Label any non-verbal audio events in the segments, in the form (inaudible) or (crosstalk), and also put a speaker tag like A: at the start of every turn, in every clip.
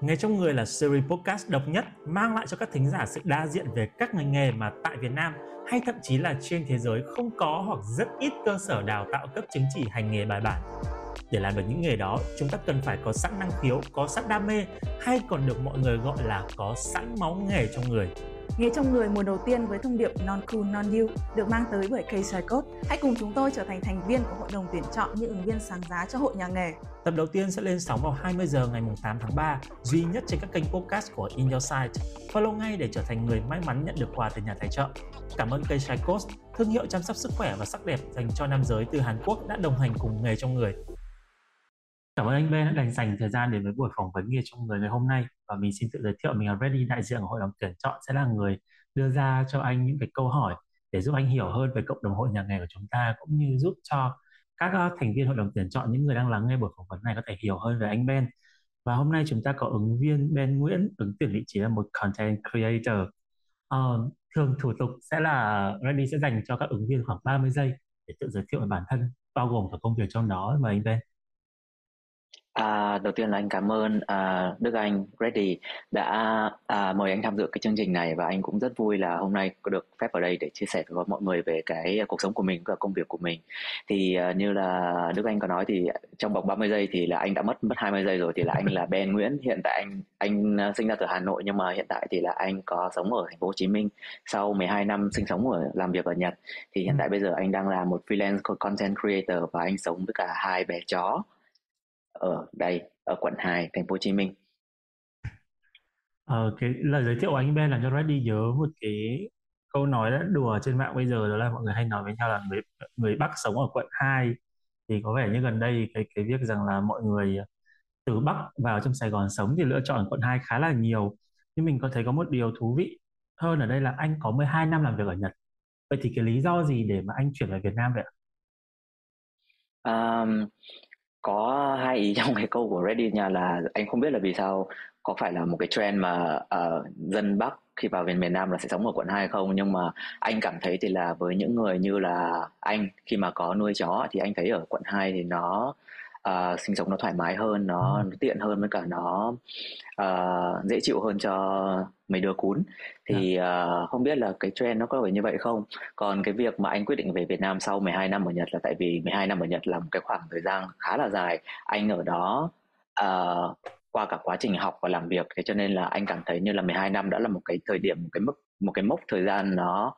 A: ngay trong người là series podcast độc nhất mang lại cho các thính giả sự đa diện về các ngành nghề mà tại Việt Nam hay thậm chí là trên thế giới không có hoặc rất ít cơ sở đào tạo cấp chứng chỉ hành nghề bài bản. Để làm được những nghề đó, chúng ta cần phải có sẵn năng khiếu, có sẵn đam mê hay còn được mọi người gọi là có sẵn máu nghề trong người.
B: Nghề trong người mùa đầu tiên với thông điệp Non Cool Non You được mang tới bởi K Code. Hãy cùng chúng tôi trở thành thành viên của hội đồng tuyển chọn những ứng viên sáng giá cho hội nhà nghề.
A: Tập đầu tiên sẽ lên sóng vào 20 giờ ngày 8 tháng 3, duy nhất trên các kênh podcast của In Your Site. Follow ngay để trở thành người may mắn nhận được quà từ nhà tài trợ. Cảm ơn K Code, thương hiệu chăm sóc sức khỏe và sắc đẹp dành cho nam giới từ Hàn Quốc đã đồng hành cùng nghề trong người. Cảm ơn anh Ben đã dành dành thời gian đến với buổi phỏng vấn nghề trong người ngày hôm nay và mình xin tự giới thiệu mình là Reddy đại diện của hội đồng tuyển chọn sẽ là người đưa ra cho anh những cái câu hỏi để giúp anh hiểu hơn về cộng đồng hội nhà nghề của chúng ta cũng như giúp cho các ờ, thành viên hội đồng tuyển chọn những người đang lắng nghe buổi phỏng vấn này có thể hiểu hơn về anh Ben. Và hôm nay chúng ta có ứng viên Ben Nguyễn ứng tuyển vị trí là một content creator. Uh, thường thủ tục sẽ là Reddy sẽ dành cho các ứng viên khoảng 30 giây để tự giới thiệu về bản thân bao gồm cả công việc trong đó mà anh Ben.
C: À, đầu tiên là anh cảm ơn à, Đức Anh Reddy đã à, mời anh tham dự cái chương trình này và anh cũng rất vui là hôm nay có được phép ở đây để chia sẻ với mọi người về cái cuộc sống của mình và công việc của mình. Thì à, như là Đức Anh có nói thì trong vòng 30 giây thì là anh đã mất mất 20 giây rồi thì là anh là Ben Nguyễn. Hiện tại anh anh à, sinh ra từ Hà Nội nhưng mà hiện tại thì là anh có sống ở thành phố Hồ Chí Minh sau 12 năm sinh sống ở làm việc ở Nhật. Thì hiện tại bây giờ anh đang là một freelance content creator và anh sống với cả hai bé chó ở đây ở quận 2 thành phố Hồ Chí Minh.
A: Ờ, cái lời giới thiệu của anh Ben làm cho Reddy nhớ một cái câu nói rất đùa trên mạng bây giờ đó là mọi người hay nói với nhau là người người Bắc sống ở quận 2 thì có vẻ như gần đây cái cái việc rằng là mọi người từ Bắc vào trong Sài Gòn sống thì lựa chọn quận 2 khá là nhiều nhưng mình có thấy có một điều thú vị hơn ở đây là anh có 12 năm làm việc ở Nhật vậy thì cái lý do gì để mà anh chuyển về Việt Nam vậy ạ?
C: Um, có hai ý trong cái câu của Reddit nha là anh không biết là vì sao có phải là một cái trend mà uh, dân Bắc khi vào về miền Nam là sẽ sống ở quận 2 không nhưng mà anh cảm thấy thì là với những người như là anh khi mà có nuôi chó thì anh thấy ở quận 2 thì nó uh, sinh sống nó thoải mái hơn nó, nó tiện hơn với cả nó uh, dễ chịu hơn cho mấy đứa cún. Thì uh, không biết là cái trend nó có phải như vậy không? Còn cái việc mà anh quyết định về Việt Nam sau 12 năm ở Nhật là tại vì 12 năm ở Nhật là một cái khoảng thời gian khá là dài. Anh ở đó uh, qua cả quá trình học và làm việc thế cho nên là anh cảm thấy như là 12 năm đã là một cái thời điểm một cái mức một cái mốc thời gian nó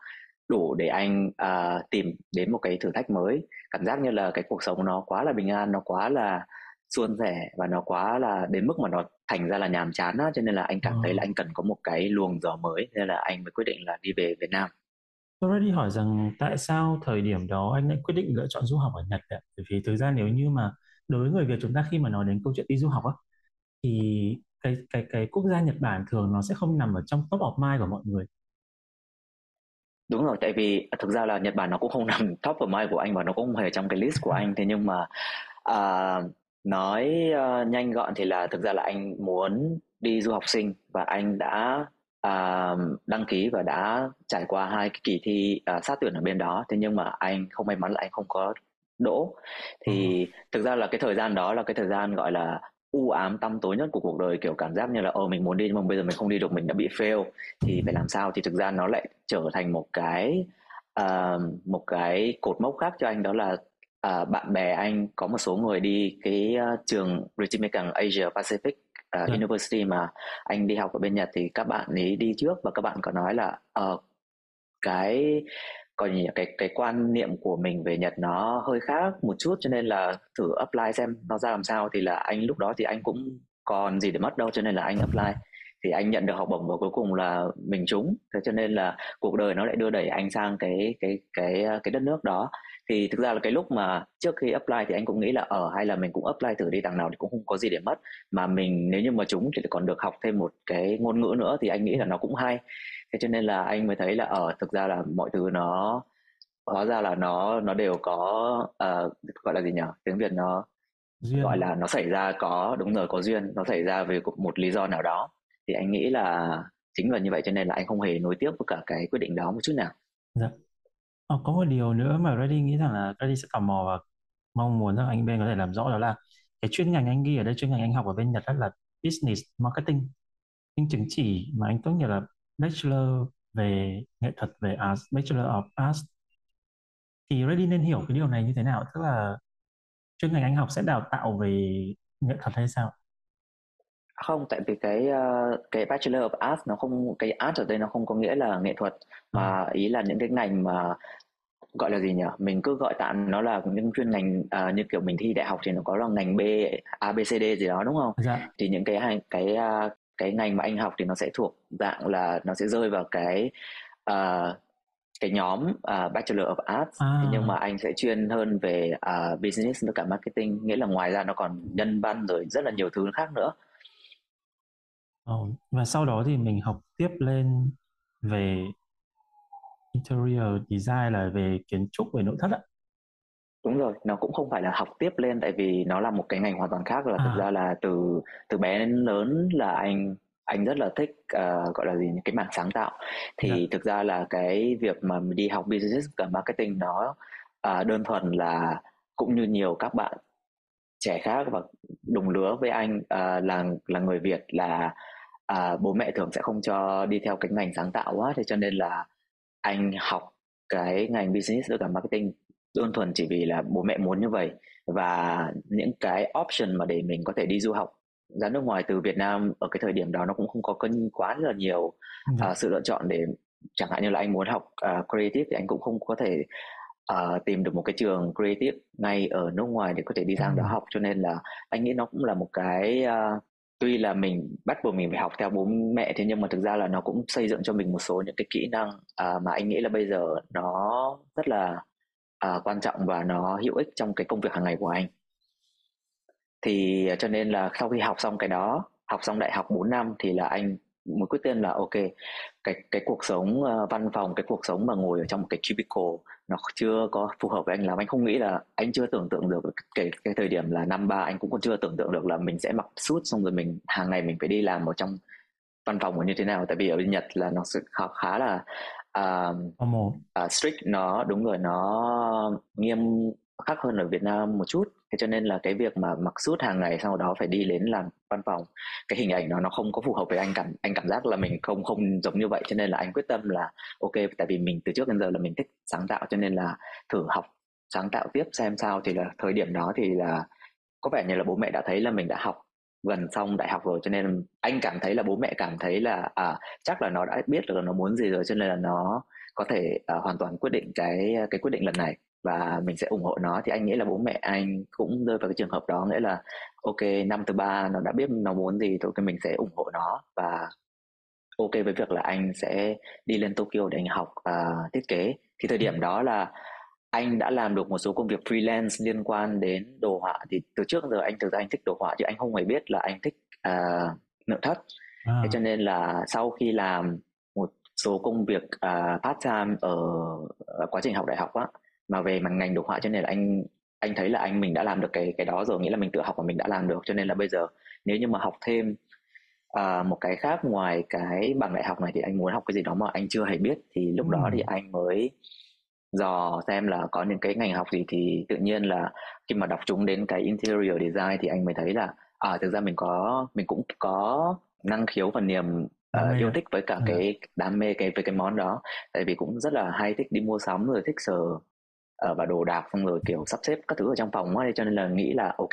C: đủ để anh uh, tìm đến một cái thử thách mới cảm giác như là cái cuộc sống nó quá là bình an nó quá là suôn sẻ và nó quá là đến mức mà nó thành ra là nhàm chán á cho nên là anh cảm ừ. thấy là anh cần có một cái luồng gió mới nên là anh mới quyết định là đi về Việt Nam.
A: Tôi đi hỏi rằng tại sao thời điểm đó anh lại quyết định lựa chọn du học ở Nhật ạ? Bởi vì thực ra nếu như mà đối với người Việt chúng ta khi mà nói đến câu chuyện đi du học á thì cái cái cái quốc gia Nhật Bản thường nó sẽ không nằm ở trong top of mind của mọi người
C: Đúng rồi, tại vì thực ra là Nhật Bản nó cũng không (laughs) nằm top of mind của anh và nó cũng không hề trong cái list của anh. Thế nhưng mà à, nói uh, nhanh gọn thì là thực ra là anh muốn đi du học sinh và anh đã uh, đăng ký và đã trải qua hai cái kỳ thi uh, sát tuyển ở bên đó. Thế nhưng mà anh không may mắn là anh không có đỗ. Thì ừ. thực ra là cái thời gian đó là cái thời gian gọi là u ám tăm tối nhất của cuộc đời kiểu cảm giác như là ồ mình muốn đi nhưng mà bây giờ mình không đi được mình đã bị fail thì phải làm sao? Thì thực ra nó lại trở thành một cái uh, một cái cột mốc khác cho anh đó là uh, bạn bè anh có một số người đi cái uh, trường Ritchie Asia Pacific uh, University mà anh đi học ở bên Nhật thì các bạn ấy đi trước và các bạn có nói là uh, cái coi như cái cái quan niệm của mình về Nhật nó hơi khác một chút, cho nên là thử apply xem nó ra làm sao. Thì là anh lúc đó thì anh cũng còn gì để mất đâu, cho nên là anh apply. Thì anh nhận được học bổng và cuối cùng là mình trúng. Thế cho nên là cuộc đời nó lại đưa đẩy anh sang cái cái cái cái đất nước đó. Thì thực ra là cái lúc mà trước khi apply thì anh cũng nghĩ là ở hay là mình cũng apply thử đi, đằng nào thì cũng không có gì để mất. Mà mình nếu như mà trúng thì còn được học thêm một cái ngôn ngữ nữa, thì anh nghĩ là nó cũng hay thế cho nên là anh mới thấy là ở uh, thực ra là mọi thứ nó hóa ra là nó nó đều có uh, gọi là gì nhỉ tiếng việt nó duyên. gọi là nó xảy ra có đúng rồi có duyên nó xảy ra vì một lý do nào đó thì anh nghĩ là chính là như vậy cho nên là anh không hề nối tiếp với cả cái quyết định đó một chút nào
A: dạ. à, có một điều nữa mà Reddy nghĩ rằng là Reddy sẽ tò mò và mong muốn rằng anh Ben có thể làm rõ đó là cái chuyên ngành anh ghi ở đây chuyên ngành anh học ở bên Nhật rất là Business Marketing. Nhưng chứng chỉ mà anh tốt nghiệp là Bachelor về nghệ thuật về Arts, Bachelor of Arts. Thì Ready nên hiểu cái điều này như thế nào? Tức là chuyên ngành anh học sẽ đào tạo về nghệ thuật hay sao?
C: Không, tại vì cái uh, cái Bachelor of Arts nó không cái art ở đây nó không có nghĩa là nghệ thuật mà ừ. ý là những cái ngành mà gọi là gì nhỉ mình cứ gọi tạm nó là những chuyên ngành uh, như kiểu mình thi đại học thì nó có là ngành B A B C D gì đó đúng không
A: dạ.
C: thì những cái cái uh, cái ngành mà anh học thì nó sẽ thuộc dạng là nó sẽ rơi vào cái uh, cái nhóm uh, Bachelor of Arts. À. nhưng mà anh sẽ chuyên hơn về uh, business với cả marketing nghĩa là ngoài ra nó còn nhân văn rồi rất là nhiều thứ khác nữa.
A: Oh, và sau đó thì mình học tiếp lên về interior design là về kiến trúc về nội thất ạ
C: đúng rồi nó cũng không phải là học tiếp lên tại vì nó là một cái ngành hoàn toàn khác là à. thực ra là từ từ bé đến lớn là anh anh rất là thích uh, gọi là gì cái mảng sáng tạo thì. Dạ. thực ra là cái việc mà đi học business và marketing nó uh, đơn thuần là cũng như nhiều các bạn trẻ khác và đồng lứa với anh uh, là là người Việt là uh, bố mẹ thường sẽ không cho đi theo cái ngành sáng tạo quá thế cho nên là anh học cái ngành business với cả marketing đơn thuần chỉ vì là bố mẹ muốn như vậy và những cái option mà để mình có thể đi du học ra nước ngoài từ Việt Nam ở cái thời điểm đó nó cũng không có cân quá là nhiều. Uh, sự lựa chọn để chẳng hạn như là anh muốn học uh, creative thì anh cũng không có thể uh, tìm được một cái trường creative ngay ở nước ngoài để có thể đi sang đó học. Cho nên là anh nghĩ nó cũng là một cái uh, tuy là mình bắt buộc mình phải học theo bố mẹ thế nhưng mà thực ra là nó cũng xây dựng cho mình một số những cái kỹ năng uh, mà anh nghĩ là bây giờ nó rất là uh, quan trọng và nó hữu ích trong cái công việc hàng ngày của anh. Thì à, cho nên là sau khi học xong cái đó học xong đại học 4 năm thì là anh mới quyết định là ok cái cái cuộc sống uh, văn phòng cái cuộc sống mà ngồi ở trong một cái cubicle nó chưa có phù hợp với anh lắm. Anh không nghĩ là anh chưa tưởng tượng được cái cái thời điểm là năm ba anh cũng còn chưa tưởng tượng được là mình sẽ mặc suit xong rồi mình hàng ngày mình phải đi làm ở trong văn phòng như thế nào. Tại vì ở bên Nhật là nó sự khá, khá là uh, uh, strict nó đúng rồi nó nghiêm khác hơn ở Việt Nam một chút. Thế cho nên là cái việc mà mặc suit hàng ngày sau đó phải đi đến làm văn phòng cái hình ảnh nó nó không có phù hợp với anh cảm anh cảm giác là mình không không giống như vậy. Cho nên là anh quyết tâm là ok tại vì mình từ trước đến giờ là mình thích sáng tạo cho nên là thử học sáng tạo tiếp xem sao. Thì là thời điểm đó thì là có vẻ như là bố mẹ đã thấy là mình đã học gần xong đại học rồi cho nên anh cảm thấy là bố mẹ cảm thấy là à chắc là nó đã biết được là nó muốn gì rồi cho nên là nó có thể uh, hoàn toàn quyết định cái à, cái quyết định lần này và mình sẽ ủng hộ nó. Thì anh nghĩ là bố mẹ anh cũng rơi vào cái trường hợp đó nghĩa là ok năm thứ ba nó đã biết nó muốn gì thì mình sẽ ủng hộ nó và ok với việc là anh sẽ đi lên Tokyo để anh học uh, thiết kế. Thì thời điểm đó là anh đã làm được một số công việc freelance liên quan đến đồ họa thì từ trước giờ anh thực ra anh thích đồ họa chứ anh không hề biết là anh thích uh, nội thất à. thế cho nên là sau khi làm một số công việc uh, part time ở, ở quá trình học đại học á mà về mặt ngành đồ họa cho nên là anh anh thấy là anh mình đã làm được cái cái đó rồi nghĩa là mình tự học và mình đã làm được cho nên là bây giờ nếu như mà học thêm uh, một cái khác ngoài cái bằng đại học này thì anh muốn học cái gì đó mà anh chưa hề biết thì lúc ừ. đó thì anh mới dò xem là có những cái ngành học gì thì tự nhiên là khi mà đọc chúng đến cái interior design thì anh mới thấy là à thực ra mình có mình cũng có năng khiếu và niềm uh, yêu thích với cả ừ. cái đam mê cái với cái món đó. Tại vì cũng rất là hay thích đi mua sắm rồi thích sờ uh, và đồ đạc xong rồi kiểu sắp xếp các thứ ở trong phòng ấy cho nên là nghĩ là ok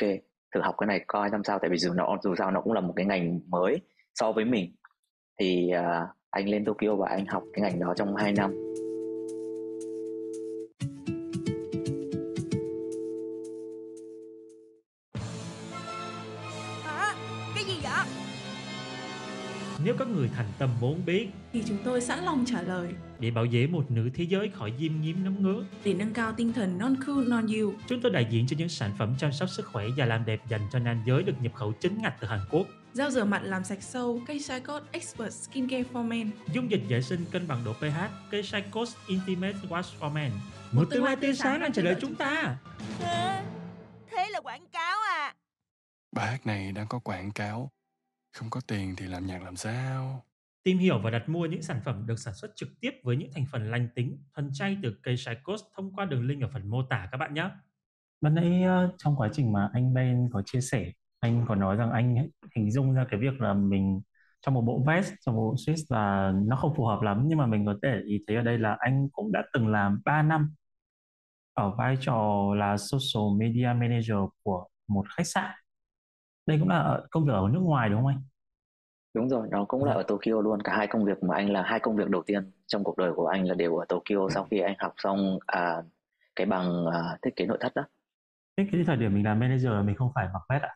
C: thử học cái này coi làm sao. Tại vì dù nó dù sao nó cũng là một cái ngành mới so với mình. Thì uh, anh lên Tokyo và anh học cái ngành đó trong 2 năm
A: Nếu các người thành tâm muốn biết
B: thì chúng tôi sẵn lòng trả lời
A: để bảo vệ một nữ thế giới khỏi diêm nhiễm nấm ngứa.
B: Để nâng cao tinh thần non cool non you.
A: Chúng tôi đại diện cho những sản phẩm chăm sóc sức khỏe và làm đẹp dành cho nam giới được nhập khẩu chính ngạch từ Hàn Quốc.
B: Gel rửa mặt làm sạch sâu, cây Sicot Expert Skincare for Men.
A: Dung dịch vệ sinh cân bằng độ pH, cây Sicot Intimate Wash for Men. Một, một tương lai tươi sáng đang chờ đợi chúng ta.
D: Thế, thế là quảng cáo à?
E: Bài hát này đang có quảng cáo không có tiền thì làm nhạc làm sao?
A: Tìm hiểu và đặt mua những sản phẩm được sản xuất trực tiếp với những thành phần lành tính, thuần chay từ cây Shikos thông qua đường link ở phần mô tả các bạn nhé. Ban nãy uh, trong quá trình mà anh Ben có chia sẻ anh còn nói rằng anh hình dung ra cái việc là mình trong một bộ vest trong một bộ Swiss là nó không phù hợp lắm nhưng mà mình có thể ý thấy ở đây là anh cũng đã từng làm 3 năm ở vai trò là social media manager của một khách sạn đây cũng là công việc ở nước ngoài đúng không anh?
C: Đúng rồi nó cũng là dạ. ở Tokyo luôn. Cả hai công việc mà anh là hai công việc đầu tiên trong cuộc đời của anh là đều ở Tokyo. Sau khi anh học xong à, cái bằng à, thiết kế nội thất đó.
A: Thế cái thời điểm mình làm manager mình không phải mặc vest à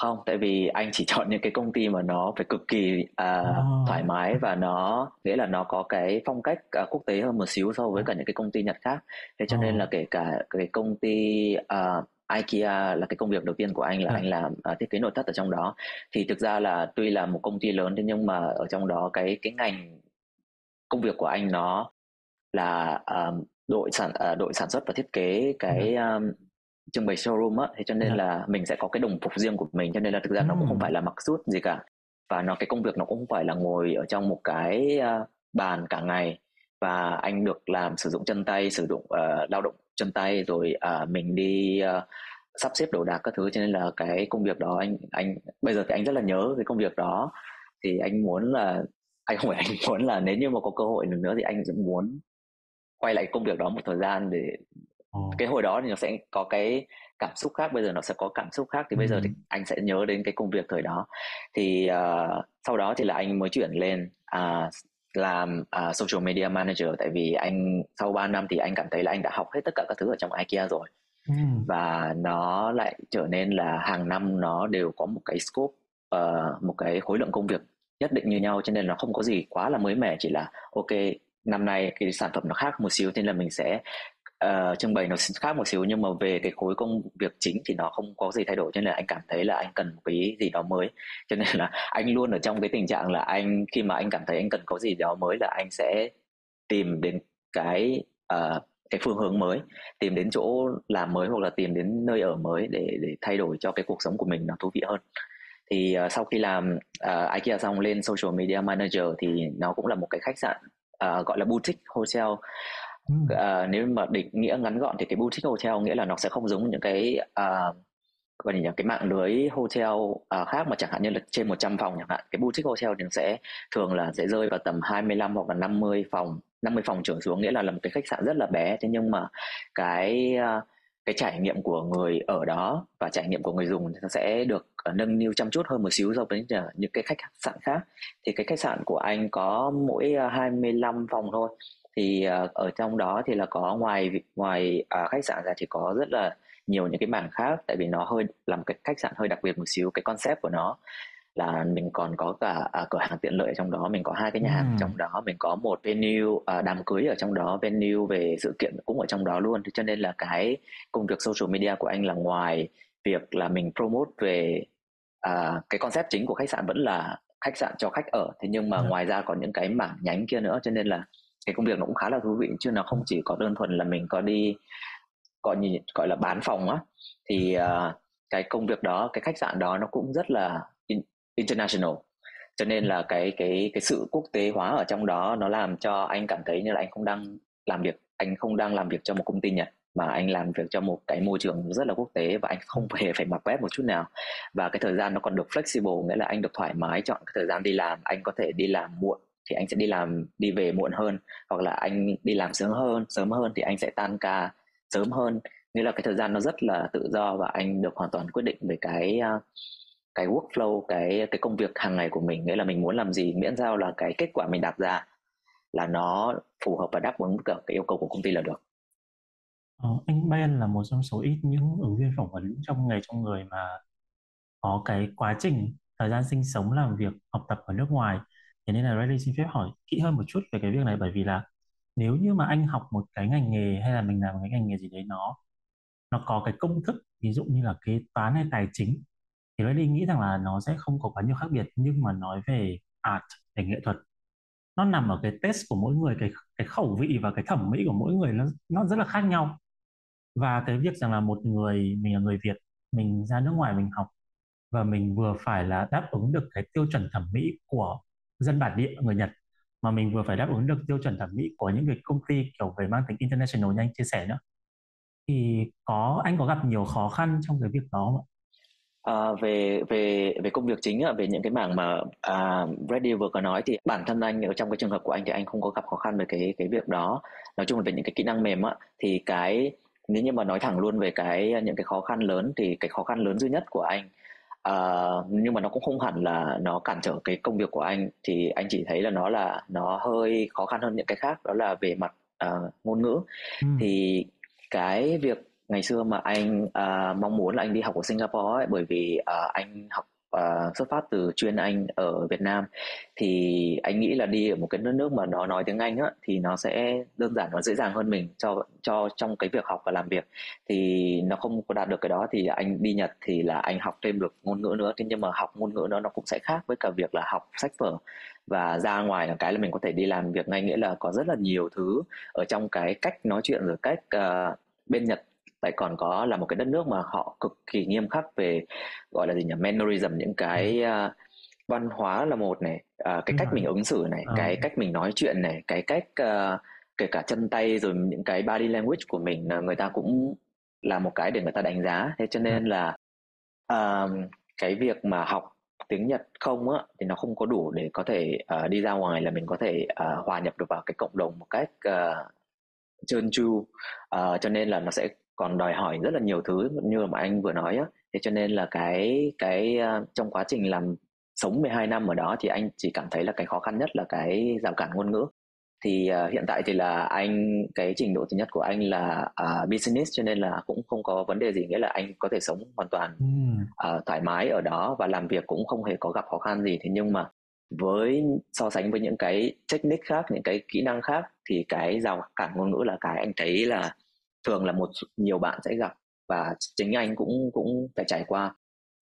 C: không tại vì anh chỉ chọn những cái công ty mà nó phải cực kỳ à, oh. thoải mái và nó nghĩa là nó có cái phong cách à, quốc tế hơn một xíu so với cả những cái công ty nhật khác. Thế cho oh. nên là kể cả cái công ty à, IKEA là cái công việc đầu tiên của anh là à. anh làm uh, thiết kế nội thất ở trong đó thì thực ra là tuy là một công ty lớn thế nhưng mà ở trong đó cái cái ngành công việc của anh nó là uh, đội sản uh, đội sản xuất và thiết kế cái um, trưng bày showroom á thế cho nên yeah. là mình sẽ có cái đồng phục riêng của mình cho nên là thực ra mm. nó cũng không phải là mặc suit gì cả và nó cái công việc nó cũng không phải là ngồi ở trong một cái uh, bàn cả ngày và anh được làm sử dụng chân tay sử dụng uh, lao động chân tay rồi uh, mình đi uh, sắp xếp đồ đạc các thứ cho nên là cái công việc đó anh anh bây giờ thì anh rất là nhớ cái công việc đó thì anh muốn là anh không phải anh (laughs) muốn là nếu như mà có cơ hội được nữa thì anh cũng muốn quay lại công việc đó một thời gian để oh. cái hồi đó thì nó sẽ có cái cảm xúc khác bây giờ nó sẽ có cảm xúc khác thì ừ. bây giờ thì anh sẽ nhớ đến cái công việc thời đó thì uh, sau đó thì là anh mới chuyển lên uh, làm uh, social media manager tại vì anh sau 3 năm thì anh cảm thấy là anh đã học hết tất cả các thứ ở trong IKEA rồi ừ. và nó lại trở nên là hàng năm nó đều có một cái scope uh, một cái khối lượng công việc nhất định như nhau cho nên nó không có gì quá là mới mẻ chỉ là ok năm nay cái sản phẩm nó khác một xíu nên là mình sẽ uh, trưng bày nó khác một xíu nhưng mà về cái khối công việc chính thì nó không có gì thay đổi cho nên là anh cảm thấy là anh cần một cái gì đó mới. (laughs) Cho nên là anh luôn ở trong cái tình trạng là anh khi mà anh cảm thấy anh cần có gì đó mới là anh sẽ tìm đến cái uh, cái phương hướng mới tìm đến chỗ làm mới hoặc là tìm đến nơi ở mới để để thay đổi cho cái cuộc sống của mình nó thú vị hơn. Thì uh, sau khi làm uh, IKEA xong lên social media manager thì nó cũng là một cái khách sạn uh, gọi là boutique hotel uh, nếu mà định nghĩa ngắn gọn thì cái boutique hotel nghĩa là nó sẽ không giống những cái à, gọi là cái mạng lưới hotel à, khác mà chẳng hạn như là trên 100 phòng chẳng hạn. Cái boutique hotel thì nó sẽ thường là sẽ rơi vào tầm 25 hoặc là 50 phòng 50 phòng trở xuống nghĩa là là một cái khách sạn rất là bé. Thế nhưng mà cái à, cái trải nghiệm của người ở đó và trải nghiệm của người dùng nó sẽ được à, nâng niu chăm chút hơn một xíu so với à, những cái khách sạn khác. Thì cái khách sạn của anh có mỗi 25 phòng thôi thì uh, ở trong đó thì là có ngoài ngoài uh, khách sạn ra thì có rất là nhiều những cái mảng khác tại vì nó hơi làm cái khách sạn hơi đặc biệt một xíu cái concept của nó là mình còn có cả à, cửa hàng tiện lợi ở trong đó mình có hai cái nhà hàng ừ. trong đó mình có một venue à, đám cưới ở trong đó venue về sự kiện cũng ở trong đó luôn cho nên là cái công việc social media của anh là ngoài việc là mình promote về à, cái concept chính của khách sạn vẫn là khách sạn cho khách ở thế nhưng mà ừ. ngoài ra còn những cái mảng nhánh kia nữa cho nên là cái công việc nó cũng khá là thú vị chứ nó không chỉ có đơn thuần là mình có đi gọi như gọi là bán phòng á. Thì uh, cái công việc đó cái khách sạn đó nó cũng rất là international. Cho nên là cái cái cái sự quốc tế hóa ở trong đó nó làm cho anh cảm thấy như là anh không đang làm việc anh không đang làm việc cho một công ty nhật mà anh làm việc cho một cái môi trường rất là quốc tế và anh không (laughs) hề phải mặc vest một chút nào. Và cái thời gian nó còn được flexible nghĩa là anh được thoải mái chọn cái thời gian đi làm anh có thể đi làm muộn thì anh sẽ đi làm đi về muộn hơn. Hoặc là anh đi làm sớm hơn sớm hơn thì anh sẽ tan ca sớm hơn. Nghĩa là cái thời gian nó rất là tự do và anh được hoàn toàn quyết định về cái à, cái workflow cái cái công việc hàng ngày của mình. Nghĩa là mình muốn làm gì miễn sao là cái kết quả mình đặt ra là nó phù hợp và đáp ứng cả cái yêu cầu của công ty là được.
A: Ờ, anh Ben là một trong số ít những ứng viên phỏng vấn trong nghề trong người mà có cái quá trình thời gian sinh sống làm việc học tập ở nước ngoài thế nên là Riley xin phép hỏi kỹ hơn một chút về cái việc này, bởi vì là nếu như mà anh học một cái ngành nghề hay là mình làm một cái ngành nghề gì đấy nó nó có cái công thức, ví dụ như là kế toán hay tài chính, thì Riley nghĩ rằng là nó sẽ không có quá nhiều khác biệt. Nhưng mà nói về art, về nghệ thuật, nó nằm ở cái test của mỗi người, cái cái khẩu vị và cái thẩm mỹ của mỗi người nó nó rất là khác nhau. Và cái việc rằng là một người, mình là người Việt, mình ra nước ngoài mình học và mình vừa phải là đáp ứng được cái tiêu chuẩn thẩm mỹ của dân bản địa người Nhật mà mình vừa phải đáp ứng được tiêu chuẩn thẩm mỹ của những cái công ty kiểu về mang tính international như anh chia sẻ nữa thì có anh có gặp nhiều khó khăn trong cái việc đó không ạ?
C: À, về về về công việc chính về những cái mảng mà à, Reddy vừa có nói thì bản thân anh ở trong cái trường hợp của anh thì anh không có gặp khó khăn về cái cái việc đó nói chung là về những cái kỹ năng mềm á thì cái nếu như mà nói thẳng luôn về cái những cái khó khăn lớn thì cái khó khăn lớn duy nhất của anh uh, nhưng mà nó cũng không hẳn là nó cản trở cái công việc của anh thì anh chỉ thấy là nó là nó hơi khó khăn hơn những cái khác đó là về mặt uh, ngôn ngữ ừ. thì cái việc ngày xưa mà anh uh, mong muốn là anh đi học ở Singapore ấy, bởi vì uh, anh học à, xuất phát từ chuyên Anh ở Việt Nam. Thì anh nghĩ là đi ở một cái đất nước mà nó nói tiếng Anh á thì nó sẽ đơn giản và dễ dàng hơn mình cho cho trong cái việc học và làm việc. Thì nó không có đạt được cái đó thì anh đi Nhật thì là anh học thêm được ngôn ngữ nữa. Thế nhưng mà học ngôn ngữ nó nó cũng sẽ khác với cả việc là học sách vở. Và ra ngoài là cái là mình có thể đi làm việc ngay nghĩa là có rất là nhiều thứ ở trong cái cách nói chuyện rồi cách uh, bên Nhật lại còn có là một cái đất nước mà họ cực kỳ nghiêm khắc về gọi là gì nhỉ mannerism những cái uh, văn hóa là một này uh, cái cách mình ứng xử này à. cái cách mình nói chuyện này cái cách uh, kể cả chân tay rồi những cái body language của mình người ta cũng là một cái để người ta đánh giá. Thế cho nên là uh, cái việc mà học tiếng Nhật không á thì nó không có đủ để có thể uh, đi ra ngoài là mình có thể uh, hòa nhập được vào cái cộng đồng một cách uh, trơn tru. Uh, cho nên là nó sẽ còn đòi hỏi rất là nhiều thứ như mà anh vừa nói á. Thế cho nên là cái cái uh, trong quá trình làm sống 12 năm ở đó thì anh chỉ cảm thấy là cái khó khăn nhất là cái rào cản ngôn ngữ. Thì uh, hiện tại thì là anh cái trình độ thứ nhất của anh là uh, business cho nên là cũng không có vấn đề gì nghĩa là anh có thể sống hoàn toàn uh, thoải mái ở đó và làm việc cũng không hề có gặp khó khăn gì. Thế nhưng mà với so sánh với những cái technique khác những cái kỹ năng khác thì cái rào cản ngôn ngữ là cái anh thấy là thường là một nhiều bạn sẽ gặp và chính anh cũng cũng phải trải qua.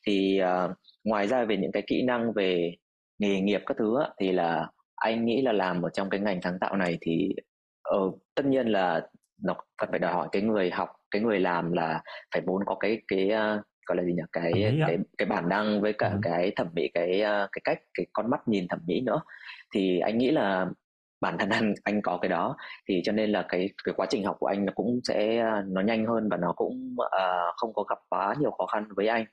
C: Thì uh, ngoài ra về những cái kỹ năng về nghề nghiệp các thứ á, thì là anh nghĩ là làm ở trong cái ngành sáng tạo này thì uh, tất nhiên là nó cần phải đòi hỏi cái người học cái người làm là phải vốn có cái cái uh, gọi là gì nhỉ? Cái cái, cái cái bản năng với cả ừ. cái thẩm mỹ cái cái cách cái con mắt nhìn thẩm mỹ nữa. Thì anh nghĩ là bản thân anh anh có cái đó. Thì cho nên là cái cái quá trình học của anh nó cũng sẽ nó nhanh hơn và nó cũng uh, không có gặp quá nhiều khó khăn với anh.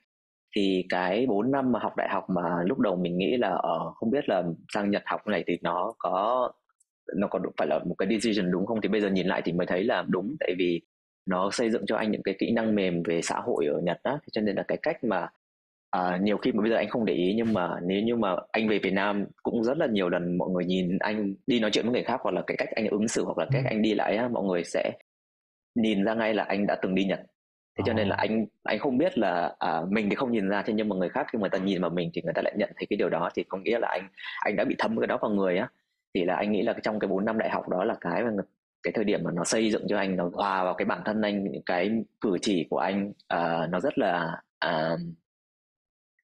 C: Thì cái 4 năm mà học đại học mà lúc đầu mình nghĩ là ở uh, không biết là sang Nhật học này thì nó có nó có phải là một cái decision đúng không? Thì bây giờ nhìn lại thì mới thấy là đúng tại vì nó xây dựng cho anh những cái kỹ năng mềm về xã hội ở Nhật đó cho nên là cái cách mà À, nhiều khi mà bây giờ anh không để ý nhưng mà nếu như mà anh về Việt Nam cũng rất là nhiều lần mọi người nhìn anh đi nói chuyện với người khác hoặc là cái cách anh ứng xử hoặc là cách ừ. anh đi lại á, mọi người sẽ nhìn ra ngay là anh đã từng đi Nhật. Thế cho nên là anh anh không biết là à, mình thì không nhìn ra thế nhưng mà người khác khi người ta nhìn vào mình thì người ta lại nhận thấy cái điều đó thì có nghĩa là anh anh đã bị thấm cái đó vào người á. Thì là anh nghĩ là trong cái 4 năm đại học đó là cái mà cái thời điểm mà nó xây dựng cho anh nó hòa vào cái bản thân anh những cái cử chỉ của anh uh, nó rất là uh,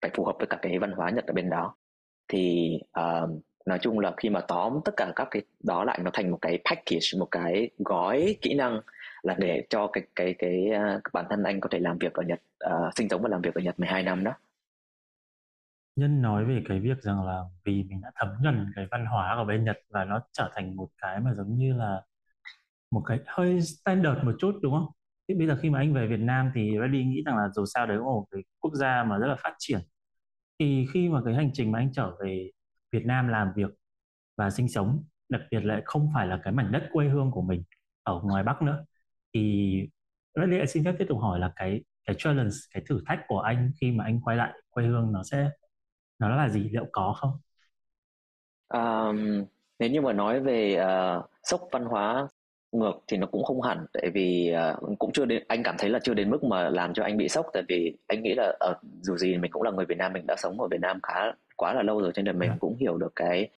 C: phải phù hợp với cả cái văn hóa Nhật ở bên đó. Thì uh, nói chung là khi mà tóm tất cả các cái đó lại nó thành một cái package một cái gói kỹ năng là để cho cái cái cái uh, bản thân anh có thể làm việc ở Nhật uh, sinh sống và làm việc ở Nhật 12 năm đó.
A: Nhân nói về cái việc rằng là vì mình đã thấm nhuần cái văn hóa của bên Nhật và nó trở thành một cái mà giống như là một cái hơi standard một chút đúng không? Thế bây giờ khi mà anh về Việt Nam thì Reddy nghĩ rằng là dù sao đấy cũng là một cái quốc gia mà rất là phát triển thì khi mà cái hành trình mà anh trở về Việt Nam làm việc và sinh sống đặc biệt lại không phải là cái mảnh đất quê hương của mình ở ngoài Bắc nữa thì Reddy xin phép tiếp tục hỏi là cái cái challenge cái thử thách của anh khi mà anh quay lại quê hương nó sẽ nó là gì liệu có không?
C: Um, nếu như mà nói về uh, sốc văn hóa ngược thì nó cũng không hẳn tại vì uh, cũng chưa đến anh cảm thấy là chưa đến mức mà làm cho anh bị sốc tại vì anh nghĩ là uh, dù gì mình cũng là người Việt Nam mình đã sống ở Việt Nam khá quá là lâu rồi cho nên mình. Dạ. cũng hiểu được cái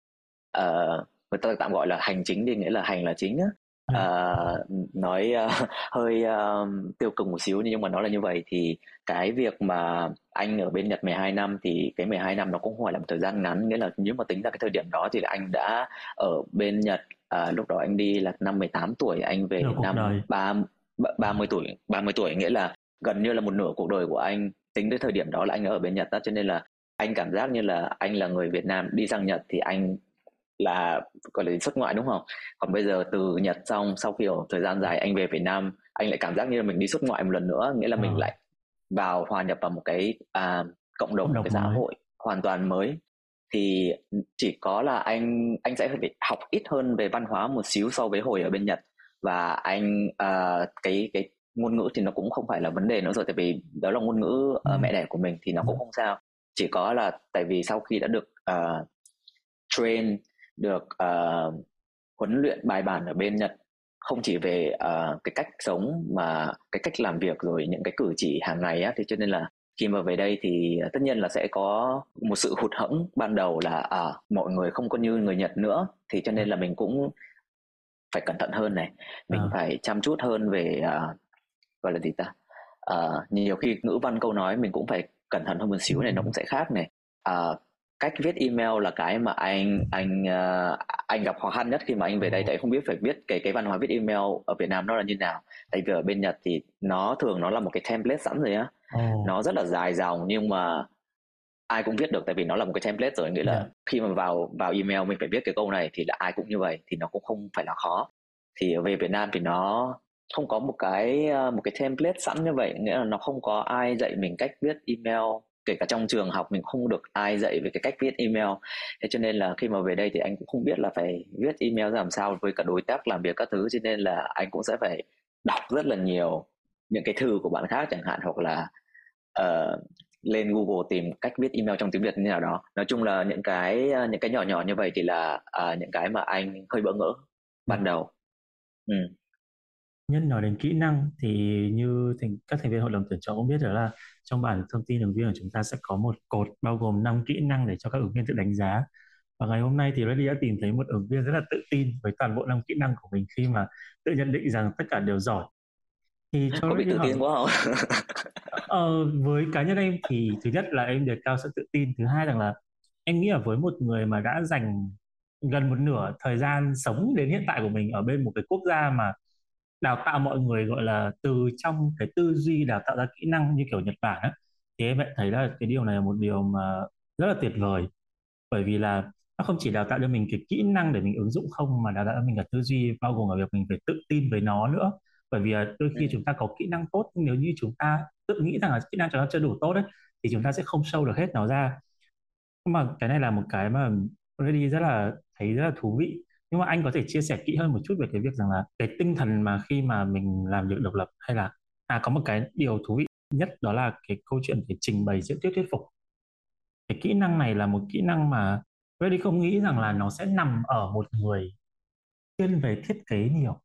C: uh, người ta tạm gọi là hành chính đi nghĩa là hành là chính á uh, nói uh, (laughs) hơi uh, tiêu cực một xíu nhưng mà nó là như vậy thì cái việc mà anh ở bên Nhật 12 năm thì cái 12 năm nó cũng không phải là một thời gian ngắn. Nghĩa là nếu mà tính ra cái thời điểm đó thì là anh đã ở bên Nhật à, lúc đó anh đi là năm 18 tuổi anh về năm ba ba mươi tuổi 30 tuổi nghĩa là gần như là một nửa cuộc đời của anh. Tính tới thời điểm đó là anh ở bên Nhật đó cho nên là anh cảm giác như là anh là người Việt Nam đi sang Nhật thì anh là gọi là xuất ngoại đúng không còn bây giờ từ Nhật xong sau khi ở thời gian dài anh về Việt Nam anh lại cảm giác như là mình đi xuất ngoại một lần nữa nghĩa là mình à. lại vào hòa nhập vào một cái à, cộng đồng, một cái xã
A: mới.
C: hội hoàn toàn mới thì chỉ có là anh anh sẽ phải học ít hơn về văn hóa một xíu so với hồi ở bên Nhật và anh à, cái cái ngôn ngữ thì nó cũng không phải là vấn đề nữa rồi tại vì đó là ngôn ngữ uh, mẹ đẻ của mình thì nó cũng
A: Ừ.
C: không sao chỉ có là tại vì sau khi đã được uh, train được uh, huấn luyện bài bản ở bên Nhật. Không chỉ về uh, cái cách sống mà cái cách làm việc rồi những cái cử chỉ hàng ngày á thì cho nên là khi mà về đây thì tất nhiên là sẽ có một sự hụt hẫng ban đầu là à, mọi người không có như người Nhật nữa. Thì cho nên là mình cũng phải cẩn thận hơn này. Mình
A: À.
C: phải chăm chút hơn về uh, gọi là gì ta? Uh, nhiều khi ngữ văn câu nói mình cũng phải cẩn thận hơn một xíu này nó cũng sẽ khác này. Uh, cách viết email là cái mà anh anh uh, anh gặp khó khăn nhất khi mà anh về đây. Tại không biết phải viết cái cái văn hóa viết email ở Việt Nam nó là như nào. Tại vì ở bên Nhật thì nó thường nó là một cái template sẵn rồi á. Nó rất là dài dòng nhưng mà ai cũng viết được tại vì nó là một cái template rồi. Nghĩa là
A: Dạ.
C: khi mà vào vào email mình phải viết cái câu này thì là ai cũng như vậy thì nó cũng không phải là khó. Thì về Việt Nam thì nó không có một cái ờ, một cái template sẵn như vậy. Nghĩa là nó không có ai dạy mình cách viết email kể cả trong trường học mình không được ai dạy về cái cách viết email. Thế cho nên là khi mà về đây thì anh cũng không biết là phải viết email ra làm sao với cả đối tác làm việc các thứ cho nên là anh cũng sẽ phải đọc rất là nhiều những cái thư của bạn khác chẳng hạn hoặc là ờ, lên Google tìm cách viết email trong tiếng Việt như nào đó. Nói chung là những cái ờ, những cái nhỏ nhỏ như vậy thì là ờ, những cái mà anh hơi bỡ ngỡ ban đầu. Ừ.
A: Nhân nói đến kỹ năng thì như thành, các thành viên hội đồng tuyển chọn cũng biết rồi là trong bản thông tin ứng viên của chúng ta sẽ có một cột bao gồm 5 kỹ năng để cho các ứng viên tự đánh giá. Và ngày hôm nay thì Reddy đã tìm thấy một ứng viên rất là tự tin với toàn bộ 5 kỹ năng của mình khi mà tự nhận định rằng tất cả đều giỏi. Thì cho
C: có bị tự tin quá không (laughs)
A: Ờ, với cá nhân em thì thứ nhất là em đề cao sự tự tin thứ hai rằng là em nghĩ là với một người mà đã dành gần một nửa thời gian sống đến hiện tại của mình ở bên một cái quốc gia mà đào tạo mọi người gọi là từ trong cái tư duy đào tạo ra kỹ năng như kiểu Nhật Bản á thì em lại thấy là cái điều này là một điều mà rất là tuyệt vời. Bởi vì là nó không chỉ đào tạo cho mình cái kỹ năng để mình ứng dụng không mà đào tạo cho mình cả tư duy bao gồm cả việc mình phải tự tin với nó nữa. Bởi vì đôi khi
C: Ừ.
A: chúng ta có kỹ năng tốt nhưng nếu như chúng ta tự nghĩ rằng là kỹ năng chúng ta chưa đủ tốt đấy thì chúng ta sẽ không show được hết nó ra. Nhưng mà cái này là một cái mà Reddy rất là thấy rất là thú vị nhưng mà anh có thể chia sẻ kỹ hơn một chút về cái việc rằng là cái tinh thần mà khi mà mình làm việc độc lập hay là à có một cái điều thú vị nhất đó là cái câu chuyện về trình bày diễn thuyết thuyết phục. Cái kỹ năng này là một kỹ năng mà Reddy không nghĩ rằng là nó sẽ nằm ở một người chuyên về thiết kế nhiều.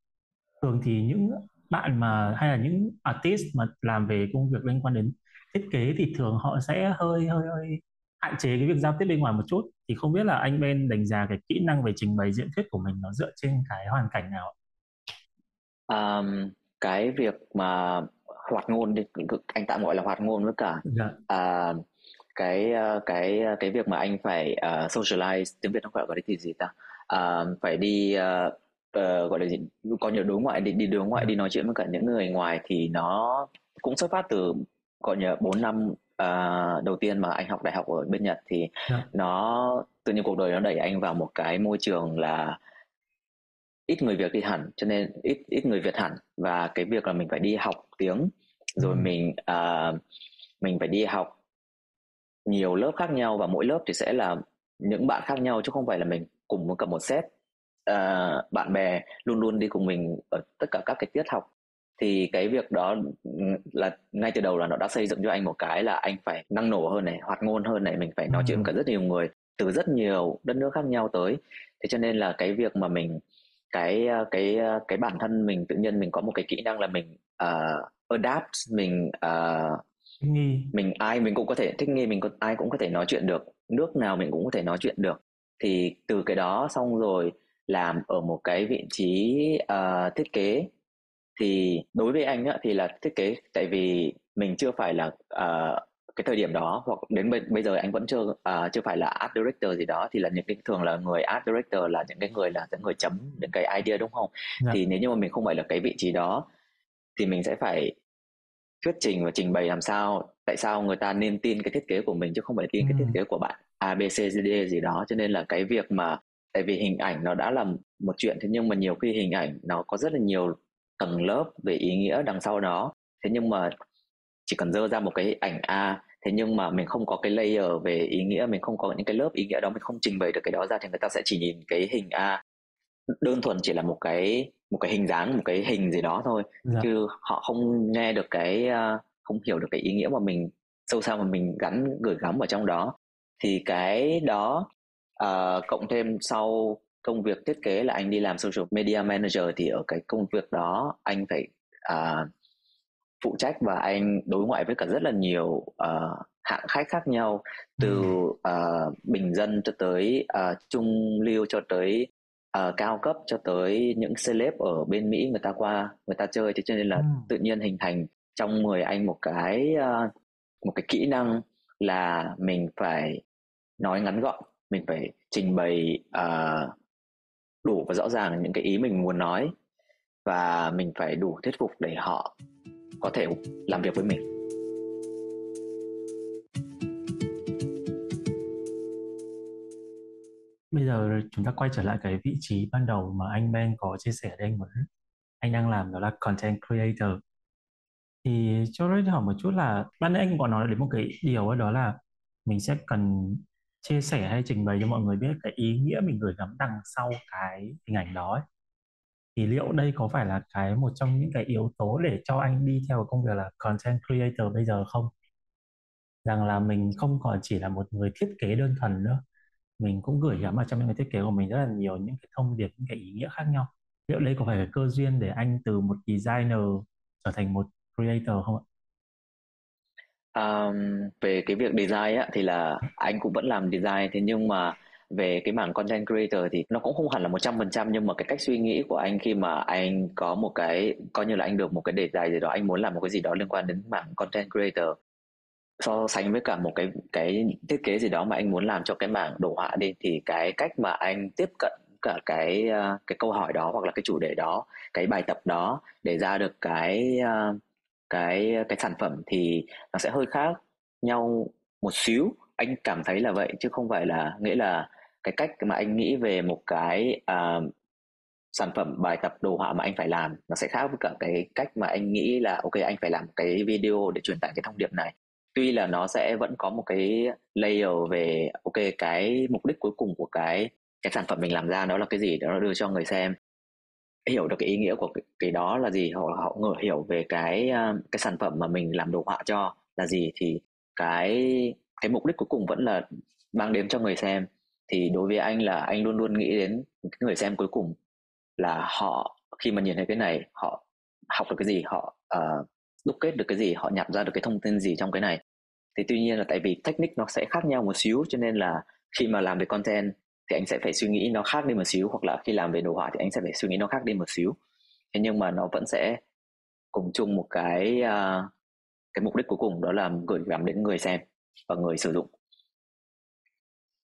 A: Thường thì những bạn mà, hay là những artist mà làm về công việc liên quan đến thiết kế thì thường họ sẽ hơi hơi hơi hạn chế cái việc giao tiếp bên ngoài một chút thì không biết là anh Ben đánh giá cái kỹ năng về trình bày diễn thuyết của mình nó dựa trên cái hoàn cảnh nào
C: um, cái việc mà hoạt ngôn đi anh tạm gọi là hoạt ngôn với cả
A: Dạ.
C: à, cái ờ, cái cái việc mà anh phải ờ, socialize tiếng Việt nó gọi là cái gì ta? À, phải đi ờ, ờ, gọi là gì? Có nhiều đối ngoại đi đi đối ngoại đi nói chuyện với cả những người ngoài thì nó cũng xuất phát từ gọi như bốn năm ờ, đầu tiên mà anh học đại học ở bên Nhật thì
A: Dạ.
C: nó tự nhiên cuộc đời nó đẩy anh vào một cái môi trường là ít người Việt đi hẳn cho nên ít ít người Việt hẳn và cái việc là mình phải đi học tiếng rồi
A: Ừ.
C: mình à, mình phải đi học nhiều lớp khác nhau và mỗi lớp thì sẽ là những bạn khác nhau chứ không phải là mình cùng với cả một set à, bạn bè luôn luôn đi cùng mình ở tất cả các cái tiết học thì cái việc đó là ngay từ đầu là nó đã xây dựng cho anh một cái là anh phải năng nổ hơn này hoạt ngôn hơn này mình phải nói chuyện với cả rất nhiều người từ rất nhiều đất nước khác nhau tới. Thế cho nên là cái việc mà mình cái cái cái bản thân mình tự nhiên mình có một cái kỹ năng là mình uh, adapt mình uh,
A: nghi.
C: mình ai mình cũng có thể thích nghi mình có, ai cũng có thể nói chuyện được nước nào mình cũng có thể nói chuyện được. Thì từ cái đó xong rồi làm ở một cái vị trí uh, thiết kế thì đối với anh á, thì là thiết kế tại vì mình chưa phải là uh, cái thời điểm đó hoặc đến bây, bây giờ anh vẫn chưa uh, chưa phải là art director gì đó thì là những cái thường là người art director là những cái người là những người chấm những cái idea đúng không?
A: Dạ.
C: thì nếu như mà mình không phải là cái vị trí đó thì mình sẽ phải thuyết trình và trình bày làm sao tại sao người ta nên tin cái thiết kế của mình chứ không phải tin cái thiết kế của bạn A B C D gì đó. Cho nên là cái việc mà tại vì hình ảnh nó đã là một chuyện thế nhưng mà nhiều khi hình ảnh nó có rất là nhiều tầng lớp về ý nghĩa đằng sau đó. Thế nhưng mà chỉ cần dơ ra một cái ảnh A thế nhưng mà mình không có cái layer về ý nghĩa mình không có những cái lớp ý nghĩa đó mình không trình bày được cái đó ra thì người ta sẽ chỉ nhìn cái hình A. Đơn thuần chỉ là một cái một cái hình dáng một cái hình gì đó thôi. Dạ. chứ họ không nghe được cái không hiểu được cái ý nghĩa mà mình sâu xa mà mình gắn gửi gắm ở trong đó. Thì cái đó uh, cộng thêm sau công việc thiết kế là anh đi làm social media manager thì ở cái công việc đó anh phải uh, phụ trách và anh đối ngoại với cả rất là nhiều uh, hạng khách khác nhau. Từ uh, bình dân cho tới uh, trung lưu cho tới uh, cao cấp cho tới những celeb ở bên Mỹ người ta qua người ta chơi. Thế cho nên là ừ. tự nhiên hình thành trong người anh một cái uh, một cái kỹ năng là mình phải nói ngắn gọn mình phải trình bày uh, đủ và rõ ràng những cái ý mình muốn nói. Và mình phải đủ thuyết phục để họ có thể làm việc với mình.
A: Bây giờ chúng ta quay trở lại cái vị trí ban đầu mà anh Ben có chia sẻ đây anh muốn anh đang làm đó là content creator. Thì cho tôi hỏi một chút là ban nãy anh có nói đến một cái điều đó là mình sẽ cần chia sẻ hay trình bày cho mọi người biết cái ý nghĩa mình gửi gắm đằng sau cái hình ảnh đó ấy. thì liệu đây có phải là cái một trong những cái yếu tố để cho anh đi theo công việc là content creator bây giờ không? Rằng là mình không còn chỉ là một người thiết kế đơn thuần nữa, mình cũng gửi gắm vào trong những cái thiết kế của mình rất là nhiều những cái thông điệp, những cái ý nghĩa khác nhau. Liệu đây có phải là cơ duyên để anh từ một designer trở thành một creator không ạ?
C: Um, về cái việc design á, thì là anh cũng vẫn làm design. Thế nhưng mà về cái mảng content creator thì nó cũng không hẳn là 100% nhưng mà cái cách suy nghĩ của anh khi mà anh có một cái coi như là anh được một cái đề tài gì đó anh muốn làm một cái gì đó liên quan đến mảng content creator. So sánh với cả một cái cái thiết kế gì đó mà anh muốn làm cho cái mảng đồ họa đi thì cái cách mà anh tiếp cận cả cái ờ, cái câu hỏi đó hoặc là cái chủ đề đó cái bài tập đó để ra được cái uh, cái cái sản phẩm thì nó sẽ hơi khác nhau một xíu. Anh cảm thấy là vậy chứ không phải là nghĩa là cái cách mà anh nghĩ về một cái uh, sản phẩm bài tập đồ họa mà anh phải làm nó sẽ khác với cả cái cách mà anh nghĩ là ok anh phải làm cái video để truyền tải cái thông điệp này. Tuy là nó sẽ vẫn có một cái layer về ok cái mục đích cuối cùng của cái cái sản phẩm mình làm ra đó là cái gì đó là đưa cho người xem hiểu được cái ý nghĩa của cái, cái đó là gì họ họ ngờ hiểu về cái ờ, cái sản phẩm mà mình làm đồ họa cho là gì thì cái cái mục đích cuối cùng vẫn là mang đến cho người xem. Thì đối với anh là anh luôn luôn nghĩ đến người xem cuối cùng là họ khi mà nhìn thấy cái này họ học được cái gì họ uh, đúc kết được cái gì họ nhặt ra được cái thông tin gì trong cái này. Thì tuy nhiên là tại vì technique nó sẽ khác nhau một xíu cho nên là khi mà làm về content thì anh sẽ phải suy nghĩ nó khác đi một xíu hoặc là khi làm về đồ họa thì anh sẽ phải suy nghĩ nó khác đi một xíu. Thế nhưng mà nó vẫn sẽ cùng chung một cái uh, cái mục đích cuối cùng đó là gửi gắm đến người xem và người sử dụng.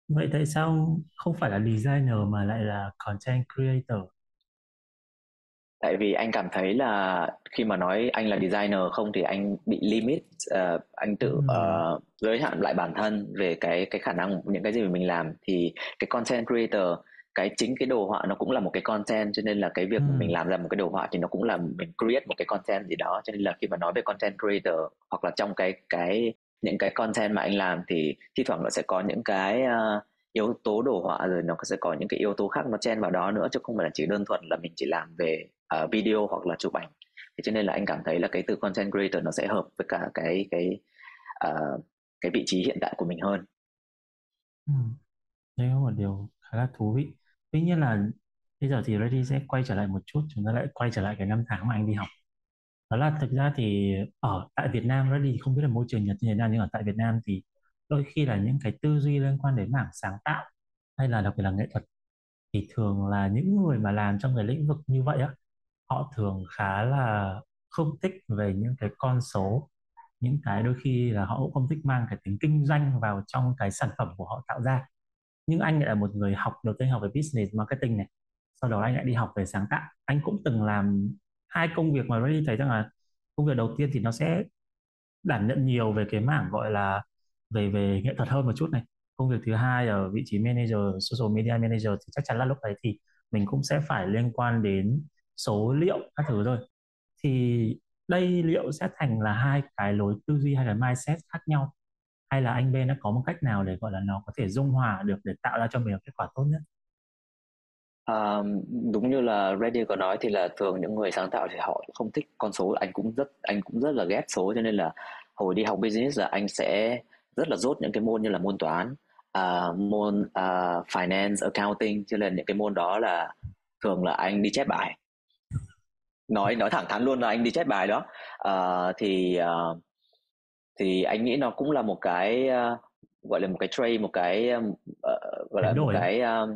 A: Vậy tại sao không phải là designer mà lại là content creator?
C: Tại vì anh cảm thấy là khi mà nói anh là designer không thì anh bị limit uh, anh tự uh, giới hạn lại bản thân về cái cái khả năng những cái gì mà mình làm. Thì cái content creator cái chính cái đồ họa nó cũng là một cái content cho nên là cái việc ừ. mình làm ra một cái đồ họa thì nó cũng là mình create một cái content gì đó. Cho nên là khi mà nói về content creator hoặc là trong cái cái những cái content mà anh làm thì thi thoảng nó sẽ có những cái uh, yếu tố đồ họa rồi nó sẽ có những cái yếu tố khác nó chen vào đó nữa chứ không phải là chỉ đơn thuần là mình chỉ làm về uh, video hoặc là chụp ảnh. Thế cho nên là anh cảm thấy là cái từ content creator nó sẽ hợp với cả cái cái uh, cái vị trí hiện tại của mình hơn.
A: Ừ. đây là một điều khá là thú vị. Tuy nhiên là bây giờ thì Ready sẽ quay trở lại một chút chúng ta lại quay trở lại cái năm tháng mà anh đi học. Đó là thực ra thì ở tại Việt Nam Ready không biết là môi trường Nhật như thế nào nhưng ở tại Việt Nam thì đôi khi là những cái tư duy liên quan đến mảng sáng tạo hay là đặc biệt là nghệ thuật thì thường là những người mà làm trong cái lĩnh vực như vậy á, họ thường khá là không thích về những cái con số. Những cái đôi khi là họ cũng không thích mang cái tính kinh doanh vào trong cái sản phẩm của họ tạo ra. Nhưng anh lại là một người học, đầu tiên học về business marketing này, sau đó anh lại đi học về sáng tạo. Anh cũng từng làm hai công việc mà đi thấy rằng là công việc đầu tiên thì nó sẽ đảm nhận nhiều về cái mảng gọi là về về nghệ thuật hơn một chút này. Công việc thứ hai ở vị trí manager social media manager thì chắc chắn là lúc đấy thì mình cũng sẽ phải liên quan đến số liệu các thứ rồi thì đây liệu sẽ thành là hai cái lối tư duy hay là mindset khác nhau? Hay là anh bên đã có một cách nào để gọi là nó có thể dung hòa được để tạo ra cho mình kết quả tốt nhất?
C: À, đúng như là Reddy có nói thì là thường những người sáng tạo thì họ không thích con số. Anh cũng rất anh cũng rất là ghét số cho nên là hồi đi học business là anh sẽ rất là dốt những cái môn như là môn toán uh, môn uh, finance accounting cho nên những cái môn đó là thường là anh đi chép bài. Nói nói thẳng thắn luôn là anh đi chép bài đó. Uh, thì uh, thì anh nghĩ nó cũng là một cái uh, gọi là một cái trade một cái uh, gọi là một cái uh,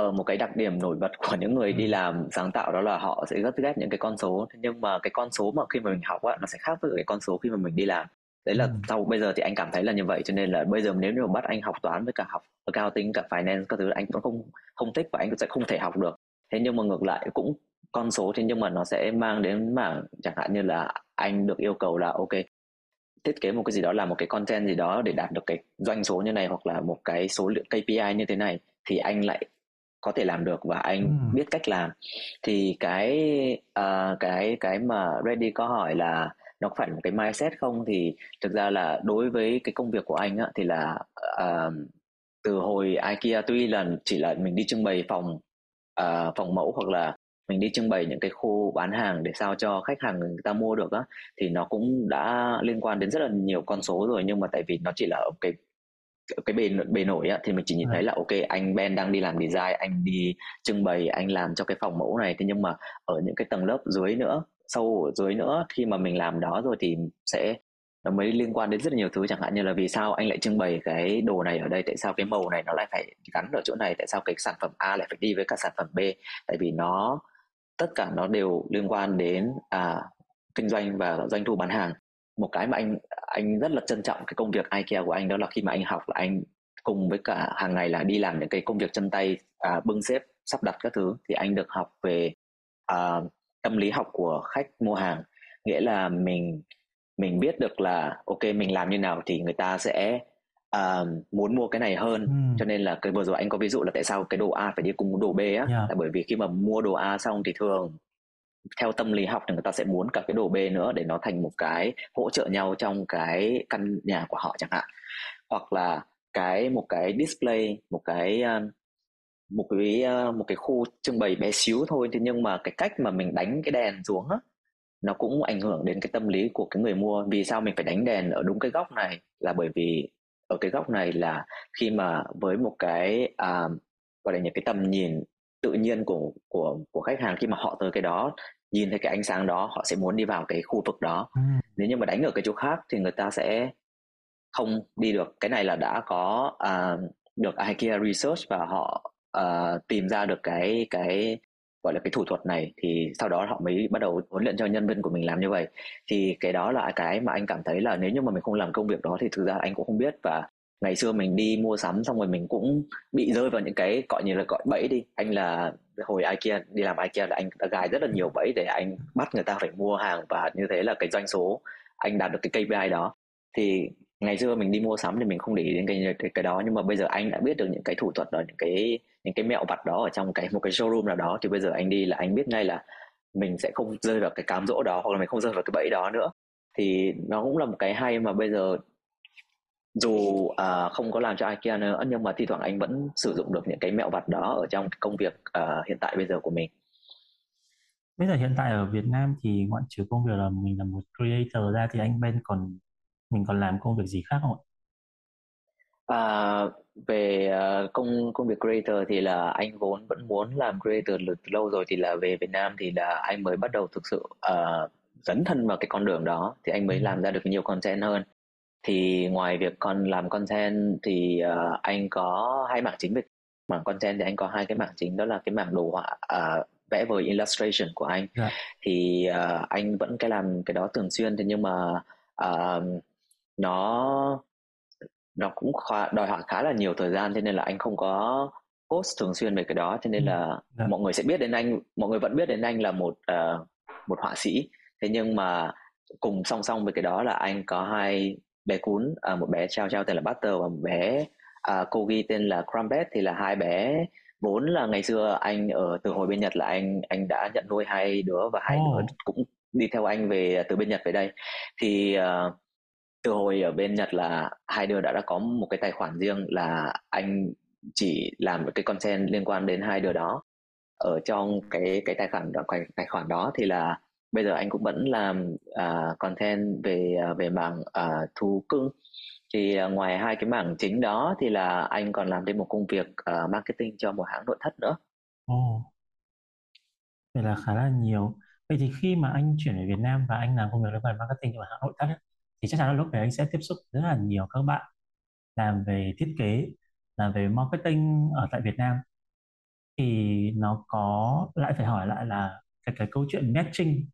C: uh, một cái đặc điểm nổi bật của những người đi ừ. làm sáng tạo đó là họ sẽ rất ghét những cái con số. Nhưng mà cái con số mà khi mà mình học á nó sẽ khác với cái con số khi mà mình đi làm đấy là ừ. sau bây giờ thì anh cảm thấy là như vậy cho nên là bây giờ nếu như mà bắt anh học toán với cả học accounting cả finance các thứ anh cũng không không thích và anh sẽ không thể học được thế nhưng mà ngược lại cũng con số thế nhưng mà nó sẽ mang đến mảng chẳng hạn như là anh được yêu cầu là ok thiết kế một cái gì đó là một cái content gì đó để đạt được cái doanh số như này hoặc là một cái số lượng KPI như thế này thì anh lại có thể làm được và anh ừ. biết cách làm thì cái uh, cái cái mà Ready có hỏi là nó có phải là một cái mindset không? Thì thực ra là đối với cái công việc của anh á, thì là uh, từ hồi IKEA tuy là chỉ là mình đi trưng bày phòng uh, phòng mẫu hoặc là mình đi trưng bày những cái khu bán hàng để sao cho khách hàng người ta mua được á thì nó cũng đã liên quan đến rất là nhiều con số rồi. Nhưng mà tại vì nó chỉ là ở cái cái bề bề nổi á thì mình chỉ nhìn thấy là ok anh Ben đang đi làm design anh đi trưng bày anh làm cho cái phòng mẫu này. Thế nhưng mà ở những cái tầng lớp dưới nữa sâu ở dưới nữa. Khi mà mình làm đó rồi thì sẽ nó mới liên quan đến rất là nhiều thứ. Chẳng hạn như là vì sao anh lại trưng bày cái đồ này ở đây tại sao cái màu này nó lại phải gắn ở chỗ này tại sao cái sản phẩm A lại phải đi với cả sản phẩm B? Tại vì nó tất cả nó đều liên quan đến à, kinh doanh và doanh thu bán hàng. Một cái mà anh anh rất là trân trọng cái công việc IKEA của anh đó là khi mà anh học là anh cùng với cả hàng ngày là đi làm những cái công việc chân tay à, bưng xếp sắp đặt các thứ thì anh được học về à, tâm lý học của khách mua hàng nghĩa là mình mình biết được là ok mình làm như nào thì người ta sẽ uh, muốn mua cái này hơn ừ. cho nên là cái vừa rồi anh có ví dụ là tại sao cái đồ A phải đi cùng đồ B á yeah. là bởi vì khi mà mua đồ A xong thì thường theo tâm lý học thì người ta sẽ muốn cả cái đồ B nữa để nó thành một cái hỗ trợ nhau trong cái căn nhà của họ chẳng hạn hoặc là cái một cái display một cái một cái một cái khu trưng bày bé xíu thôi. Thế nhưng mà cái cách mà mình đánh cái đèn xuống á nó cũng ảnh hưởng đến cái tâm lý của cái người mua. Vì sao mình phải đánh đèn ở đúng cái góc này? Là bởi vì ở cái góc này là khi mà với một cái à, gọi là những cái tầm nhìn tự nhiên của của của khách hàng khi mà họ tới cái đó nhìn thấy cái ánh sáng đó họ sẽ muốn đi vào cái khu vực đó. Ừ. nếu như mà đánh ở cái chỗ khác thì người ta sẽ không đi được. Cái này là đã có uh, được IKEA research và họ uh, tìm ra được cái cái gọi là cái thủ thuật này thì sau đó họ mới bắt đầu huấn luyện cho nhân viên của mình làm như vậy. Thì cái đó là cái mà anh cảm thấy là nếu như mà mình không làm công việc đó thì thực ra anh cũng không biết. Và ngày xưa mình đi mua sắm xong rồi mình cũng bị rơi vào những cái gọi như là gọi bẫy đi. Anh là hồi IKEA đi làm IKEA là anh đã gài rất là nhiều bẫy để anh bắt người ta phải mua hàng. Và như thế là cái doanh số anh đạt được cái KPI đó. Thì ngày xưa mình đi mua sắm thì mình không để ý đến cái, cái cái đó nhưng mà bây giờ anh đã biết được những cái thủ thuật đó những cái những cái mẹo vặt đó ở trong cái một cái showroom nào đó thì bây giờ anh đi là anh biết ngay là mình sẽ không rơi vào cái cám dỗ đó hoặc là mình không rơi vào cái bẫy đó nữa. Thì nó cũng là một cái hay mà bây giờ dù uh, không có làm cho IKEA nữa nhưng mà thi thoảng anh vẫn sử dụng được những cái mẹo vặt đó ở trong công việc uh, hiện tại bây giờ của mình.
A: Bây giờ hiện tại ở Việt Nam thì ngoại trừ công việc là mình là một creator ra thì anh Ben còn mình còn làm công việc gì khác không ạ?
C: À, về uh, công công việc creator thì là anh vốn vẫn muốn làm creator từ lâu rồi thì là về Việt Nam thì là anh mới bắt đầu thực sự uh, dấn thân vào cái con đường đó thì anh mới ừ. làm ra được nhiều content hơn thì ngoài việc còn làm content thì uh, anh có hai mảng chính về mảng content thì anh có hai cái mảng chính đó là cái mảng đồ họa uh, vẽ vời illustration của anh yeah. Dạ. thì uh, anh vẫn cái làm cái đó thường xuyên thế nhưng mà uh, nó nó cũng khá, đòi hỏi khá là nhiều thời gian cho nên là anh không có post thường xuyên về cái đó cho nên là yeah. Dạ. mọi người sẽ biết đến anh mọi người vẫn biết đến anh là một uh, một họa sĩ thế nhưng mà cùng song song với cái đó là anh có hai bé cún à, một bé trao trao tên là Butter và một bé à, Kogi tên là Crumpet thì là hai bé vốn là ngày xưa anh ở từ hồi bên Nhật là anh anh đã nhận nuôi hai đứa và hai oh. đứa cũng đi theo anh về từ bên Nhật về đây thì uh, từ hồi ở bên Nhật là hai đứa đã đã có một cái tài khoản riêng là anh chỉ làm cái content liên quan đến hai đứa đó ở trong cái cái tài khoản cái tài khoản đó thì là bây giờ anh cũng vẫn làm uh, content về à, về mảng uh, thú cưng thì uh, ngoài hai cái mảng chính đó thì là anh còn làm thêm một công việc uh, marketing cho một hãng nội thất nữa.
A: Ồ, oh. vậy là khá là nhiều. Vậy thì khi mà anh chuyển về Việt Nam và anh làm công việc liên quan marketing cho một hãng nội thất ấy, thì chắc chắn là lúc đấy anh sẽ tiếp xúc rất là nhiều các bạn làm về thiết kế, làm về marketing ở tại Việt Nam thì nó có lại phải hỏi lại là cái cái câu chuyện matching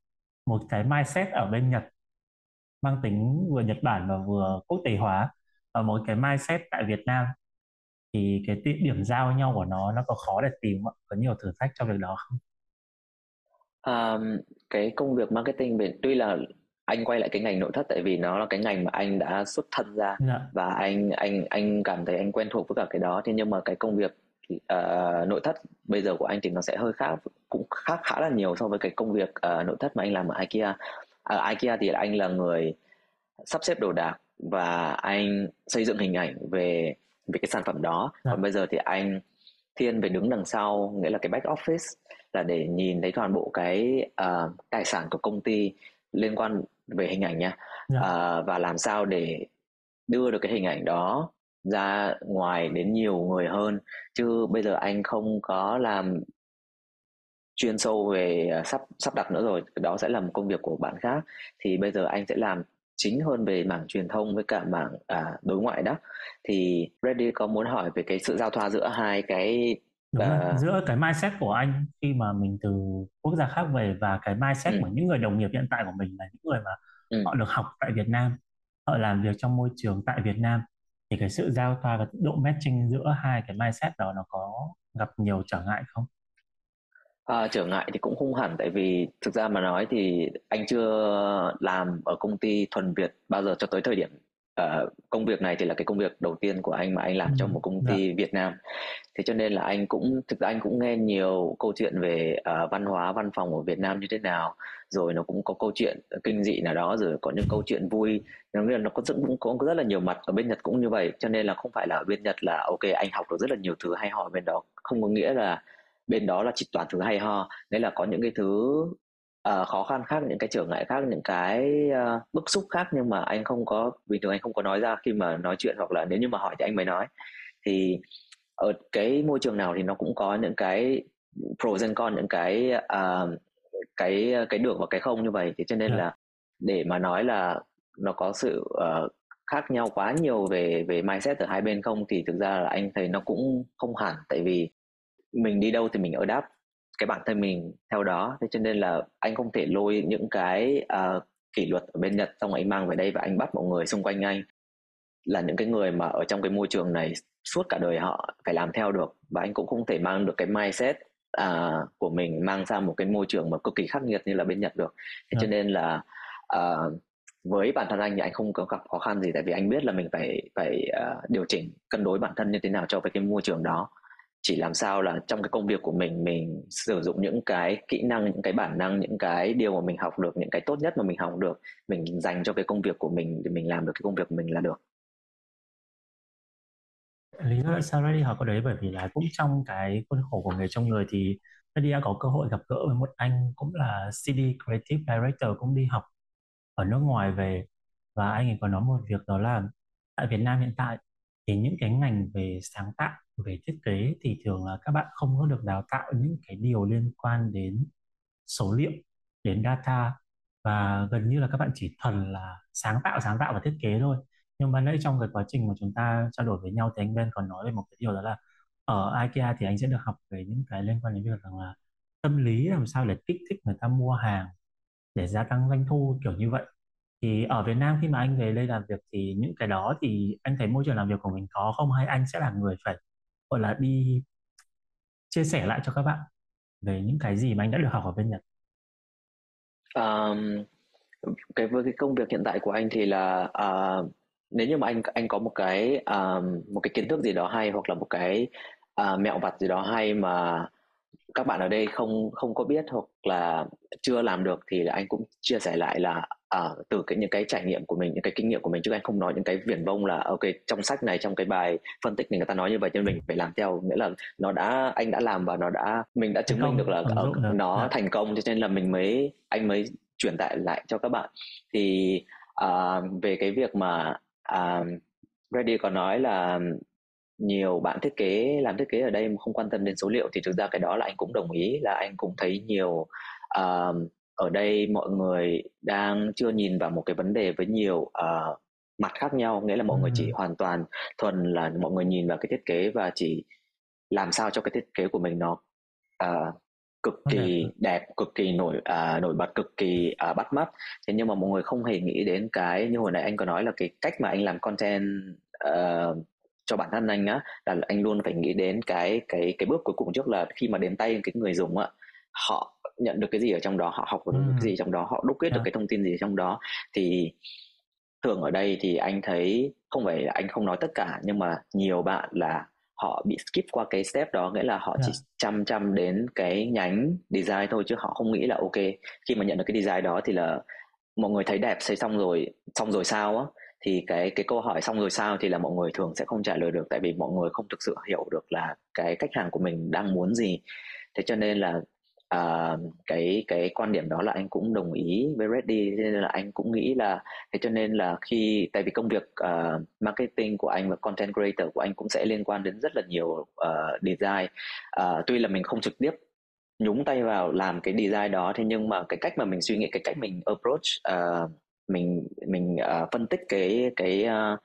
A: một cái mindset ở bên Nhật mang tính vừa Nhật Bản và vừa quốc tế hóa và một cái mindset tại Việt Nam thì cái điểm giao nhau của nó nó có khó để tìm không? có nhiều thử thách trong việc đó không?
C: Um, cái công việc marketing tuy là anh quay lại cái ngành nội thất tại vì nó là cái ngành mà anh đã xuất thân ra dạ. và anh anh anh cảm thấy anh quen thuộc với cả cái đó thế nhưng mà cái công việc uh, nội thất bây giờ của anh thì nó sẽ hơi khác cũng khác khá là nhiều so với cái công việc uh, nội thất mà anh làm ở IKEA ở IKEA thì anh là người sắp xếp đồ đạc và anh xây dựng hình ảnh về về cái sản phẩm đó dạ. còn bây giờ thì anh thiên về đứng đằng sau nghĩa là cái back office là để nhìn thấy toàn bộ cái uh, tài sản của công ty liên quan về hình ảnh nha yeah. Dạ. uh, và làm sao để đưa được cái hình ảnh đó ra ngoài đến nhiều người hơn chứ bây giờ anh không có làm chuyên sâu về à, sắp sắp đặt nữa rồi đó sẽ là một công việc của bạn khác thì bây giờ anh sẽ làm chính hơn về mảng truyền thông với cả mảng à, đối ngoại đó thì Reddy có muốn hỏi về cái sự giao thoa giữa hai cái
A: Đúng uh... giữa cái mindset của anh khi mà mình từ quốc gia khác về và cái mindset ừ. của những người đồng nghiệp hiện tại của mình là những người mà ừ. họ được học tại Việt Nam họ làm việc trong môi trường tại Việt Nam thì cái sự giao thoa và độ matching giữa hai cái mindset đó nó có gặp nhiều trở ngại không?
C: À, trở ngại thì cũng không hẳn tại vì thực ra mà nói thì anh chưa làm ở công ty thuần Việt bao giờ cho tới thời điểm uh, công việc này thì là cái công việc đầu tiên của anh mà anh làm trong một công ty dạ. Việt Nam. Thế cho nên là anh cũng thực ra anh cũng nghe nhiều câu chuyện về uh, văn hóa văn phòng ở Việt Nam như thế nào rồi nó cũng có câu chuyện kinh dị nào đó rồi có những câu chuyện vui. Nên là nó có rất cũng có rất là nhiều mặt ở bên Nhật cũng như vậy cho nên là không phải là ở bên Nhật là ok anh học được rất là nhiều thứ hay ho ở bên đó. Không có nghĩa là bên đó là chỉ toàn thứ hay ho. Nên là có những cái thứ uh, khó khăn khác những cái trở ngại khác những cái uh, bức xúc khác nhưng mà anh không có bình thường anh không có nói ra khi mà nói chuyện hoặc là nếu như mà hỏi thì anh mới nói thì ở cái môi trường nào thì nó cũng có những cái pros and cons những cái uh, cái cái được và cái không như vậy thì cho nên. Dạ. là để mà nói là nó có sự uh, khác nhau quá nhiều về về mindset ở hai bên không thì thực ra là anh thấy nó cũng không hẳn tại vì mình đi đâu thì mình ở đáp cái bản thân mình theo đó. Thế cho nên là anh không thể lôi những cái uh, kỷ luật ở bên Nhật xong rồi anh mang về đây và anh bắt mọi người xung quanh anh là những cái người mà ở trong cái môi trường này suốt cả đời họ phải làm theo được. Và anh cũng không thể mang được cái mindset uh, của mình mang sang một cái môi trường mà cực kỳ khắc nghiệt như là bên Nhật được. Thế à. cho nên là uh, với bản thân anh thì anh không có gặp khó khăn gì tại vì anh biết là mình phải phải uh, điều chỉnh cân đối bản thân như thế nào cho với cái môi trường đó chỉ làm sao là trong cái công việc của mình mình sử dụng những cái kỹ năng, những cái bản năng, những cái điều mà mình học được, những cái tốt nhất mà mình học được, mình dành cho cái công việc của mình để mình làm được cái công việc của mình là được.
A: Lý do tại sao Reddy hỏi câu đấy? Bởi vì là cũng trong cái khuôn khổ của nghề trong người thì Reddy đã có cơ hội gặp gỡ với một anh cũng là CD Creative Director cũng đi học ở nước ngoài về. Và anh ấy có nói một việc đó là tại Việt Nam hiện tại thì những cái ngành về sáng tạo về thiết kế thì thường là các bạn không có được đào tạo những cái điều liên quan đến số liệu, đến data. Và gần như là các bạn chỉ thuần là sáng tạo sáng tạo và thiết kế thôi. Nhưng mà nãy trong cái quá trình mà chúng ta trao đổi với nhau thì anh Ben còn nói về một cái điều đó là ở IKEA thì anh sẽ được học về những cái liên quan đến việc rằng là tâm lý làm sao để kích thích người ta mua hàng, để gia tăng doanh thu, kiểu như vậy. Thì ở Việt Nam khi mà anh về đây làm việc thì những cái đó thì anh thấy môi trường làm việc của mình có không? Hay anh sẽ là người phải gọi là đi chia sẻ lại cho các bạn về những cái gì mà anh đã được học ở bên Nhật.
C: Um, cái với cái công việc hiện tại của anh thì là uh, nếu như mà anh anh có một cái um, một cái kiến thức gì đó hay hoặc là một cái uh, mẹo vặt gì đó hay mà các bạn ở đây không không có biết hoặc là chưa làm được thì anh cũng chia sẻ lại là uh, từ cái những cái trải nghiệm của mình những cái kinh nghiệm của mình. Chứ anh không nói những cái viển vông là ok trong sách này trong cái bài phân tích này người ta nói như vậy cho nên mình phải làm theo. Nghĩa là nó đã anh đã làm và nó đã mình đã chứng minh được là ở, nó yeah. thành công. Cho nên là mình mới anh mới truyền tải lại cho các bạn. Thì uh, về cái việc mà uh, Ready có nói là nhiều bạn thiết kế làm thiết kế ở đây mà không quan tâm đến số liệu thì thực ra cái đó là anh cũng đồng ý là anh cũng thấy nhiều uh, ở đây mọi người đang chưa nhìn vào một cái vấn đề với nhiều uh, mặt khác nhau. Nghĩa là mọi người chỉ hoàn toàn thuần là mọi người nhìn vào cái thiết kế và chỉ làm sao cho cái thiết kế của mình nó uh, cực kỳ đẹp. đẹp cực kỳ nổi uh, nổi bật cực kỳ uh, bắt mắt. Thế nhưng mà mọi người không hề nghĩ đến cái như hồi nãy anh có nói là cái cách mà anh làm content uh, cho bản thân anh á là anh luôn phải nghĩ đến cái cái cái bước cuối cùng trước là khi mà đến tay cái người dùng á họ nhận được cái gì ở trong đó họ học được ừ. cái gì trong đó họ đúc kết được dạ. cái thông tin gì trong đó thì thường ở đây thì anh thấy không phải là anh không nói tất cả nhưng mà nhiều bạn là họ bị skip qua cái step đó nghĩa là họ yeah. chỉ dạ. chăm chăm đến cái nhánh design thôi chứ họ không nghĩ là ok khi mà nhận được cái design đó thì là mọi người thấy đẹp xây xong rồi xong rồi sao á thì cái cái câu hỏi xong rồi sao thì là mọi người thường sẽ không trả lời được tại vì mọi người không thực sự hiểu được là cái khách hàng của mình đang muốn gì. Thế cho nên là uh, cái cái quan điểm đó là anh cũng đồng ý với Reddy nên là anh cũng nghĩ là thế cho nên là khi tại vì công việc uh, marketing của anh và content creator của anh cũng sẽ liên quan đến rất là nhiều uh, design. Uh, tuy là mình không trực tiếp nhúng tay vào làm cái design đó thế nhưng mà cái cách mà mình suy nghĩ cái cách mình approach uh, mình mình uh, phân tích cái cái uh,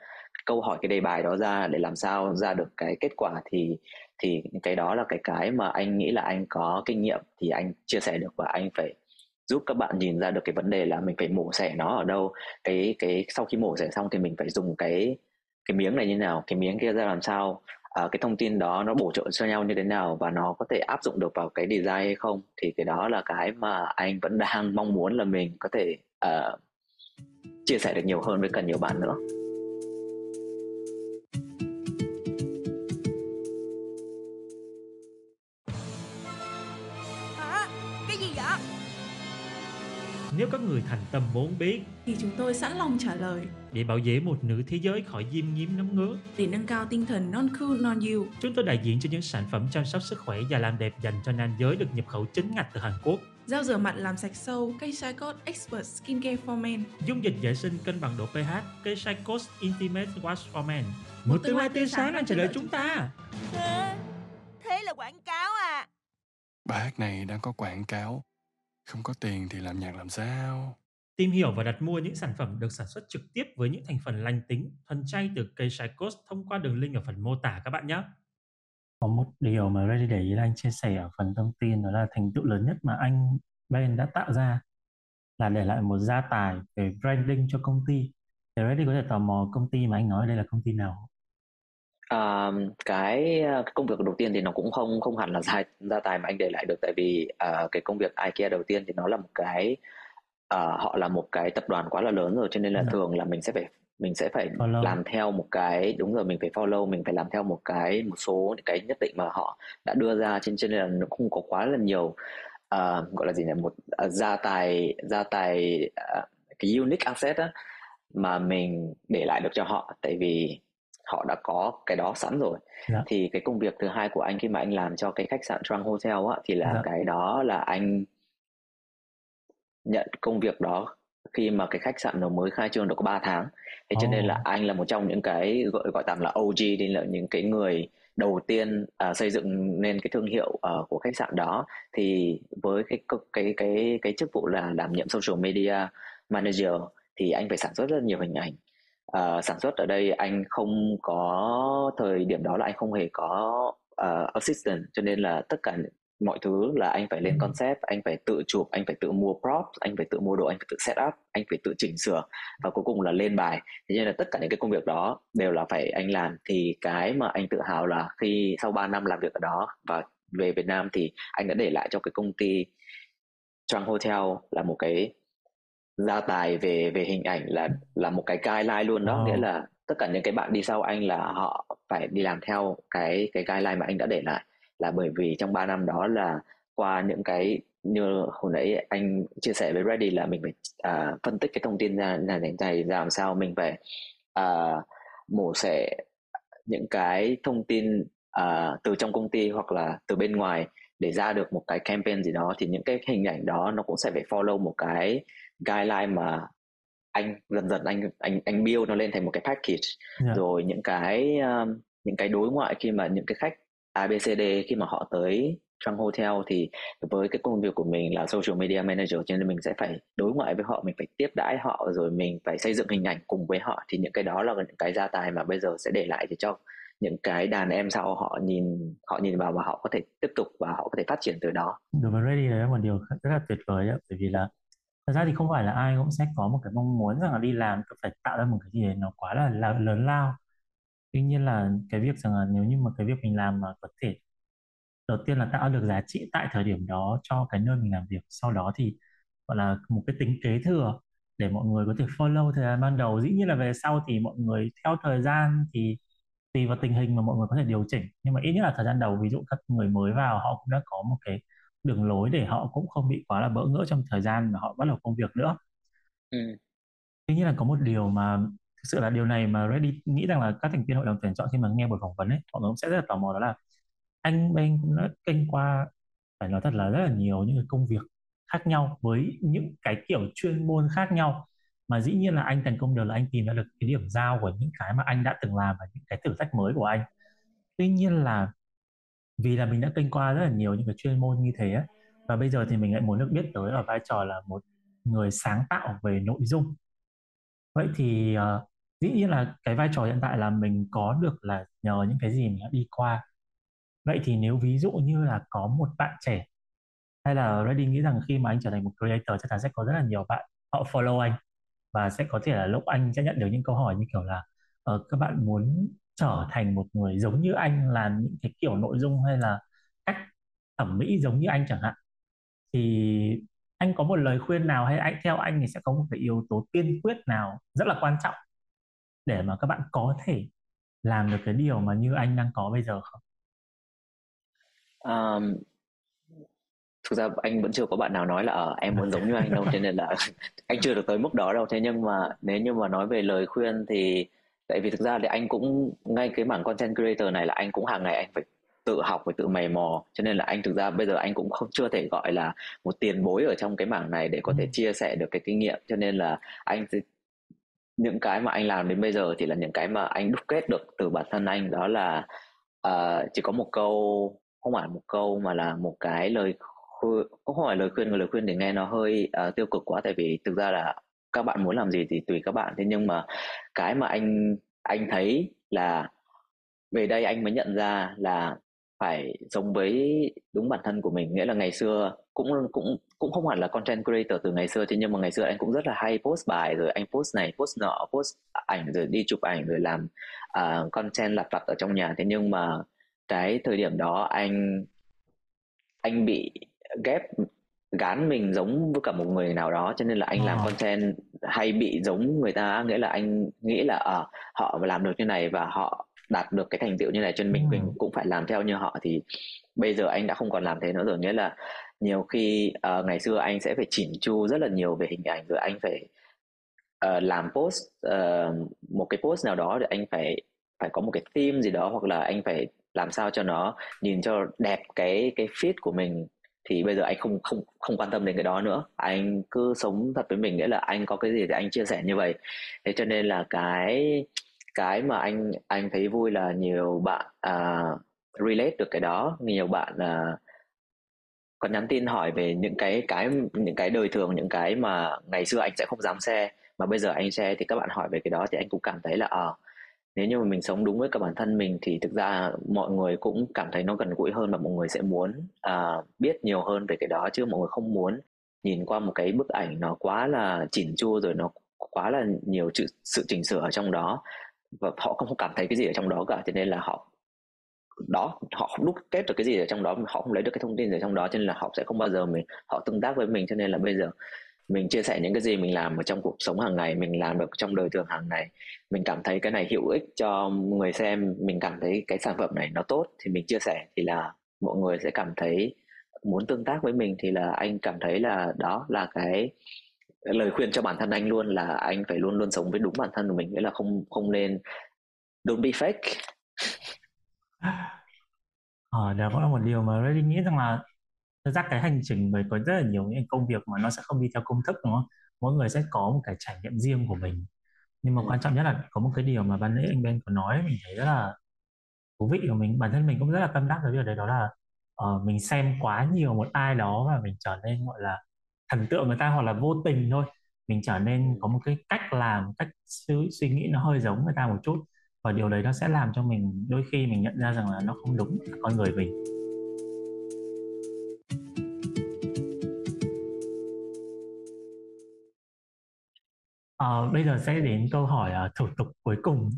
C: câu hỏi cái đề bài đó ra để làm sao ra được cái kết quả thì thì cái đó là cái cái mà anh nghĩ là anh có kinh nghiệm thì anh chia sẻ được và anh phải giúp các bạn nhìn ra được cái vấn đề là mình phải mổ xẻ nó ở đâu. Cái cái sau khi mổ xẻ xong thì mình phải dùng cái cái miếng này như nào cái miếng kia ra làm sao à, cái thông tin đó nó bổ trợ cho nhau như thế nào và nó có thể áp dụng được vào cái design hay không thì cái đó là cái mà anh vẫn đang mong muốn là mình có thể uh, chia sẻ được nhiều hơn với cần nhiều bạn nữa.
A: Thành tâm muốn biết
B: thì chúng tôi sẵn lòng trả lời
A: để bảo vệ một nửa thế giới khỏi diêm nhiễm nấm ngứa.
B: Để nâng cao tinh thần non cool non you.
A: Chúng tôi đại diện cho những sản phẩm chăm sóc sức khỏe và làm đẹp dành cho nam giới được nhập khẩu chính ngạch từ Hàn Quốc.
B: Gel rửa mặt làm sạch sâu, cây Shicot Expert Skincare for Men.
A: Dung dịch vệ sinh cân bằng độ pH, cây Shicot Intimate Wash for Men. Một, một tương lai tươi sáng đang chờ đợi chúng ta.
D: Thế, thế là quảng cáo à?
E: Bài hát này đang có quảng cáo không có tiền thì làm nhạc làm sao?
A: Tìm hiểu và đặt mua những sản phẩm được sản xuất trực tiếp với những thành phần lành tính, thuần chay từ cây Shikos thông qua đường link ở phần mô tả các bạn nhé.
F: Có một điều mà Ready để ý là anh chia sẻ ở phần thông tin đó là thành tựu lớn nhất mà anh Ben đã tạo ra là để lại một gia tài về branding cho công ty. Thì Ready có thể tò mò công ty mà anh nói đây là công ty nào?
C: À, cái, cái công việc đầu tiên thì nó cũng không không hẳn là (laughs) gia gia tài mà anh để lại được tại vì uh, cái công việc IKEA đầu tiên thì nó là một cái uh, họ là một cái tập đoàn quá là lớn rồi cho nên là yeah. Dạ. thường là mình sẽ phải mình sẽ phải follow. làm theo một cái đúng rồi mình phải follow mình phải làm theo một cái một số những cái nhất định mà họ đã đưa ra trên trên nên là nó không có quá là nhiều uh, gọi là gì nhỉ một uh, gia tài gia tài uh, cái unique asset á mà mình để lại được cho họ tại vì họ đã có cái đó sẵn rồi. Dạ. thì cái công việc thứ hai của anh khi mà anh làm cho cái khách sạn Trang Hotel á thì là. Dạ. cái đó là anh nhận công việc đó khi mà cái khách sạn nó mới khai trương được có 3 tháng thế cho oh. nên là anh là một trong những cái gọi gọi tạm là OG đi là những cái người đầu tiên uh, xây dựng nên cái thương hiệu uh, của khách sạn đó thì với cái cái cái cái chức vụ là đảm nhiệm social media manager thì anh phải sản xuất rất nhiều hình ảnh uh, sản xuất ở đây anh không có thời điểm đó là anh không hề có uh, assistant cho nên là tất cả mọi thứ là anh phải lên ừ. concept anh phải tự chụp anh phải tự mua props anh phải tự mua đồ anh phải tự set up anh phải tự chỉnh sửa và cuối cùng là lên bài thế nên là tất cả những cái công việc đó đều là phải anh làm thì cái mà anh tự hào là khi sau 3 năm làm việc ở đó và về Việt Nam thì anh đã để lại cho cái công ty Trang Hotel là một cái gia tài về về hình ảnh là là một cái guideline luôn đó. Oh. nghĩa là tất cả những cái bạn đi sau anh là họ phải đi làm theo cái cái guideline mà anh đã để lại. Là bởi vì trong 3 năm đó là qua những cái như hồi nãy anh chia sẻ với Ready là mình phải uh, phân tích cái thông tin ra là này này làm sao mình phải uh, mổ xẻ những cái thông tin uh, từ trong công ty hoặc là từ bên ngoài để ra được một cái campaign gì đó. Thì những cái hình ảnh đó nó cũng sẽ phải follow một cái guideline mà anh dần dần anh anh anh build nó lên thành một cái package yeah. Rồi những cái um, những cái đối ngoại khi mà những cái khách ABCD khi mà họ tới trong hotel thì với cái công việc của mình là social media manager cho nên mình sẽ phải đối ngoại với họ mình phải tiếp đãi họ rồi mình phải xây dựng hình ảnh cùng với họ thì những cái đó là những cái gia tài mà bây giờ sẽ để lại cho những cái đàn em sau họ nhìn họ nhìn vào và họ có thể tiếp tục và họ có thể phát triển từ đó.
A: Đối với Ready là một điều rất là tuyệt vời đấy, bởi vì là thật ra thì không phải là ai cũng sẽ có một cái mong muốn rằng là đi làm phải tạo ra một cái gì đấy nó quá là lớn lao. Tuy nhiên là cái việc rằng là nếu như mà cái việc mình làm mà có thể đầu tiên là tạo được giá trị tại thời điểm đó cho cái nơi mình làm việc, sau đó thì, gọi là, một cái tính kế thừa để mọi người có thể follow thời gian ban đầu. Dĩ nhiên là về sau thì mọi người theo thời gian thì tùy vào tình hình mà mọi người có thể điều chỉnh. Nhưng mà ít nhất là thời gian đầu, ví dụ các người mới vào họ cũng đã có một cái đường lối để họ cũng không bị quá là bỡ ngỡ trong thời gian mà họ bắt đầu công việc nữa. Ừ. tuy nhiên là có một điều mà thực sự là điều này mà Ready nghĩ rằng là các thành viên hội đồng tuyển chọn khi mà nghe buổi phỏng vấn ấy họ cũng sẽ rất là tò mò đó là anh bên cũng đã kênh qua phải nói thật là rất là nhiều những cái công việc khác nhau với những cái kiểu chuyên môn khác nhau. Mà dĩ nhiên là anh thành công được là anh tìm ra được cái điểm giao của những cái mà anh đã từng làm và những cái thử thách mới của anh. Tuy nhiên là vì là mình đã kênh qua rất là nhiều những cái chuyên môn như thế ấy, và bây giờ thì mình lại muốn được biết tới ở vai trò là một người sáng tạo về nội dung. Vậy thì uh, dĩ nhiên là cái vai trò hiện tại là mình có được là nhờ những cái gì mình đã đi qua. Vậy thì nếu ví dụ như là có một bạn trẻ hay là Ready nghĩ rằng khi mà anh trở thành một creator chắc chắn sẽ có rất là nhiều bạn họ follow anh và sẽ có thể là lúc anh sẽ nhận được những câu hỏi như kiểu là uh, các bạn muốn trở thành một người giống như anh là những cái kiểu nội dung hay là cách thẩm mỹ giống như anh chẳng hạn thì anh có một lời khuyên nào hay anh theo anh thì sẽ có một cái yếu tố tiên quyết nào rất là quan trọng để mà các bạn có thể làm được cái điều mà như anh đang có bây giờ không?
C: Um, thực ra anh vẫn chưa có bạn nào nói là ở em muốn giống như anh đâu cho nên là (laughs) anh chưa được tới mức đó đâu thế nhưng mà nếu như mà nói về lời khuyên thì tại vì thực ra thì anh cũng ngay cái mảng content creator này là anh cũng hàng ngày anh phải tự học phải tự mày mò. Cho nên là anh thực ra bây giờ anh cũng không chưa thể gọi là một tiền bối ở trong cái mảng này để có thể ừ. chia sẻ được cái kinh nghiệm. Cho nên là anh những cái mà anh làm đến bây giờ thì là những cái mà anh đúc kết được từ bản thân anh. Đó là uh, chỉ có một câu không phải một câu mà là một cái lời khuyên không phải lời khuyên lời khuyên để nghe nó hơi uh, tiêu cực quá. Tại vì thực ra là các bạn muốn làm gì thì tùy các bạn. Thế nhưng mà cái mà anh anh thấy là về đây anh mới nhận ra là phải sống với đúng bản thân của mình. Nghĩa là ngày xưa cũng cũng cũng không hẳn là content creator từ ngày xưa thế nhưng mà ngày xưa anh cũng rất là hay post bài rồi anh post này post nọ post ảnh rồi đi chụp ảnh rồi làm uh, content lặt vặt ở trong nhà. Thế nhưng mà cái thời điểm đó anh anh bị ghép gán mình giống với cả một người nào đó cho nên là anh làm content hay bị giống người ta nghĩa là anh nghĩ là uh, họ làm được như này và họ đạt được cái thành tựu như này cho nên mình mình cũng phải làm theo như họ thì bây giờ anh đã không còn làm thế nữa rồi. Nghĩa là nhiều khi uh, ngày xưa anh sẽ phải chỉnh chu rất là nhiều về hình ảnh rồi anh phải uh, làm post uh, một cái post nào đó để anh phải phải có một cái theme gì đó hoặc là anh phải làm sao cho nó nhìn cho đẹp cái cái feed của mình thì bây giờ anh không không không quan tâm đến cái đó nữa. Anh cứ sống thật với mình nghĩa là anh có cái gì thì anh chia sẻ như vậy. Thế cho nên là cái cái mà anh anh thấy vui là nhiều bạn uh, relate được cái đó. Nhiều bạn uh, có nhắn tin hỏi về những cái cái những cái đời thường những cái mà ngày xưa anh sẽ không dám xe mà bây giờ anh xe thì các bạn hỏi về cái đó thì anh cũng cảm thấy là ờ uh, nếu như mà mình sống đúng với cả bản thân mình thì thực ra mọi người cũng cảm thấy nó gần gũi hơn và mọi người sẽ muốn uh, biết nhiều hơn về cái đó chứ mọi người không muốn nhìn qua một cái bức ảnh nó quá là chỉn chu rồi nó quá là nhiều chữ sự chỉnh sửa ở trong đó và họ không cảm thấy cái gì ở trong đó cả. Cho nên là họ đó họ không đúc kết được cái gì ở trong đó họ không lấy được cái thông tin ở trong đó cho nên là họ sẽ không bao giờ mình họ tương tác với mình. Cho nên là bây giờ mình chia sẻ những cái gì mình làm ở trong cuộc sống hàng ngày mình làm được trong đời thường hàng ngày. Mình cảm thấy cái này hữu ích cho người xem mình cảm thấy cái sản phẩm này nó tốt thì mình chia sẻ thì là mọi người sẽ cảm thấy muốn tương tác với mình thì là anh cảm thấy là đó là cái lời khuyên cho bản thân anh luôn là anh phải luôn luôn sống với đúng bản thân của mình nghĩa là không không nên don't be fake.
A: Ờ, đó cũng là một điều mà Reddy nghĩ rằng là thực ra cái hành trình bởi có rất là nhiều những công việc mà nó sẽ không đi theo công thức đúng không? Mỗi người sẽ có một cái trải nghiệm riêng của mình. Nhưng mà
C: ừ.
A: quan trọng nhất là có một cái điều mà ban nãy anh Ben có nói mình thấy rất là thú vị của mình bản thân mình cũng rất là tâm đắc với việc đấy đó là uh, mình xem quá nhiều một ai đó và mình trở nên gọi là thần tượng người ta hoặc là vô tình thôi mình trở nên có một cái cách làm cách suy, suy nghĩ nó hơi giống người ta một chút và điều đấy nó sẽ làm cho mình đôi khi mình nhận ra rằng là nó không đúng con người mình À, bây giờ sẽ đến câu hỏi uh, thủ tục cuối cùng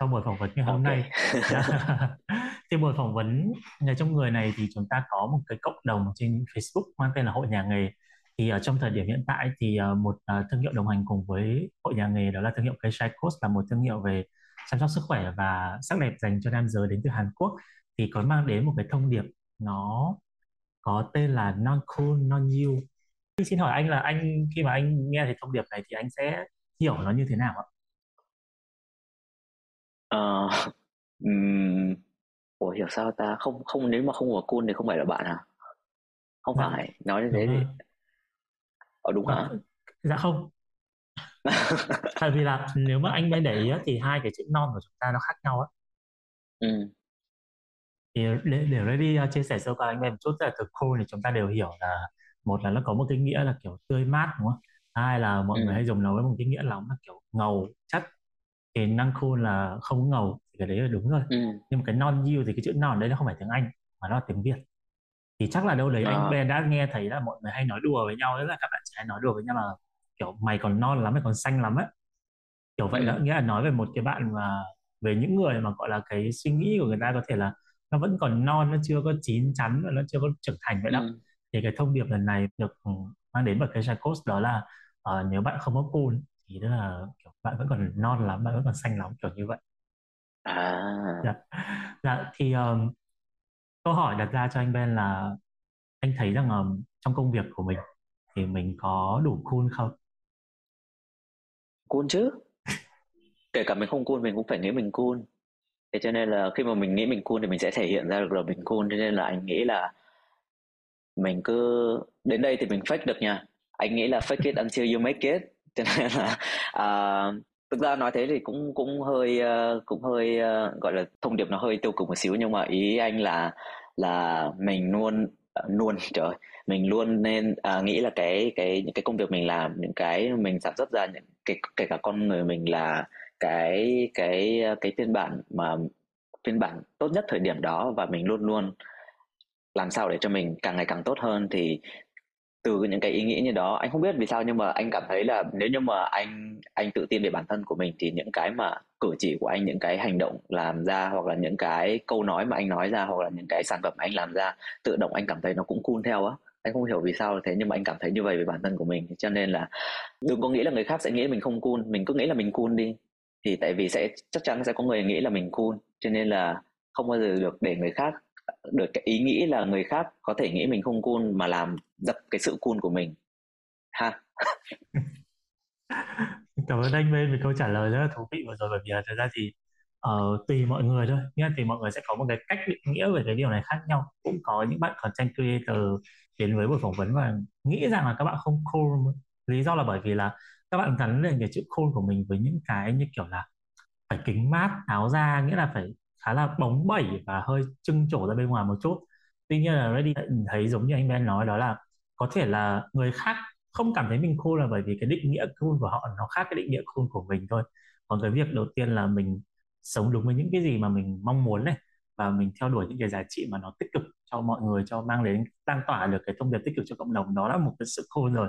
A: trong buổi phỏng vấn ngày hôm okay. nay. (laughs) (laughs) thì buổi phỏng vấn người trong người này thì chúng ta có một cái cộng đồng trên Facebook mang tên là Hội Nhà Nghề. Thì ở trong thời điểm hiện tại thì uh, một uh, thương hiệu đồng hành cùng với Hội Nhà Nghề đó là thương hiệu Keishai Coast là một thương hiệu về chăm sóc sức khỏe và sắc đẹp dành cho nam giới đến từ Hàn Quốc thì có mang đến một cái thông điệp nó có tên là non cool non you xin hỏi anh là anh khi mà anh nghe thấy thông điệp này thì anh sẽ hiểu nó như thế nào ạ?
C: Ờ, (laughs) ừm, ủa hiểu sao ta? Không không nếu mà không có cool thì không phải là bạn à? Không
A: Dạ,
C: phải, nói như thế thì
A: rồi.
C: Ờ đúng hả?
A: Dạ, dạ không. (laughs) Tại vì là nếu mà anh mới để ý á, thì hai cái chữ non của chúng ta nó khác nhau á.
C: Ừ.
A: Thì để để Reddy uh, chia sẻ sơ qua anh em một chút là từ cool thì chúng ta đều hiểu là một là nó có một cái nghĩa là kiểu tươi mát đúng không? Hai là mọi
C: Ừ.
A: người hay dùng nó với một cái nghĩa là nó kiểu ngầu chất thì năng cool là không ngầu thì cái đấy là đúng rồi
C: Ừ.
A: nhưng mà cái non you thì cái chữ non đấy nó không phải tiếng Anh mà nó là tiếng Việt thì chắc là đâu đấy anh
C: Ờ.
A: Ben đã nghe thấy là mọi người hay nói đùa với nhau đấy là các bạn trẻ nói đùa với nhau là kiểu mày còn non lắm mày còn xanh lắm á kiểu vậy
C: Ừ.
A: đó nghĩa là nói về một cái bạn mà về những người mà gọi là cái suy nghĩ của người ta có thể là nó vẫn còn non nó chưa có chín chắn và nó chưa có trưởng thành vậy đó
C: Ừ.
A: thì cái thông điệp lần này được ừ, mang đến bởi cái Coast đó là ờ, nếu bạn không có cool thì tức là kiểu bạn vẫn còn non lắm bạn vẫn còn xanh lắm kiểu như vậy
C: À.
A: dạ, dạ thì um, câu hỏi đặt ra cho anh Ben là anh thấy rằng um, trong công việc của mình thì mình có đủ cool không
C: Cool chứ. Kể cả mình không cool mình cũng phải nghĩ mình cool. Thế cho nên là khi mà mình nghĩ mình cool thì mình sẽ thể hiện ra được là mình cool cho nên là anh nghĩ là mình cứ đến đây thì mình fake được nha. Anh nghĩ là fake it until you make it. Cho nên là uh, thực ra nói thế thì cũng cũng hơi ờ, cũng hơi ờ, gọi là thông điệp nó hơi tiêu cực một xíu nhưng mà ý anh là là mình luôn à, luôn (laughs) trời ơi, mình luôn nên à, nghĩ là cái cái những cái công việc mình làm những cái mình sản xuất ra những cái kể cả con người mình là cái cái ờ, cái phiên bản mà phiên bản tốt nhất thời điểm đó và mình luôn luôn làm sao để cho mình càng ngày càng tốt hơn thì từ những cái ý nghĩ như đó, anh không biết vì sao nhưng mà anh cảm thấy là nếu như mà anh anh tự tin về bản thân của mình thì những cái mà cử chỉ của anh, những cái hành động làm ra hoặc là những cái câu nói mà anh nói ra hoặc là những cái sản phẩm mà anh làm ra tự động anh cảm thấy nó cũng cool theo á. Anh không hiểu vì sao thế nhưng mà anh cảm thấy như vậy về bản thân của mình. Cho nên là đừng có nghĩ là người khác sẽ nghĩ mình không cool, mình cứ nghĩ là mình cool đi. Thì tại vì sẽ, chắc chắn sẽ có người nghĩ là mình cool. Cho nên là không bao giờ được để người khác được cái ý nghĩ là người khác có thể nghĩ mình không cool mà làm dập cái sự cool của mình. Ha. (laughs)
A: Cảm ơn anh bên vì câu trả lời rất là thú vị vừa rồi bởi vì là thật ra thì uh, tùy mọi người thôi. Nghĩa thì mọi người sẽ có một cái cách định nghĩa về cái điều này khác nhau. Cũng có những bạn content creator đến với buổi phỏng vấn và nghĩ rằng là các bạn không cool. Lý do là bởi vì là các bạn gắn lên cái chữ cool của mình với những cái như kiểu là phải kính mát áo da nghĩa là phải khá là bóng bẩy và hơi trưng trổ ra bên ngoài một chút. Tuy nhiên là Reddy thấy giống như anh Ben nói, đó là có thể là người khác không cảm thấy mình cool là bởi vì cái định nghĩa cool của họ nó khác cái định nghĩa cool của mình thôi. Còn cái việc đầu tiên là mình sống đúng với những cái gì mà mình mong muốn này và mình theo đuổi những cái giá trị mà nó tích cực cho mọi người, cho mang đến, lan tỏa được cái thông điệp tích cực cho cộng đồng, đó là một cái sự cool rồi.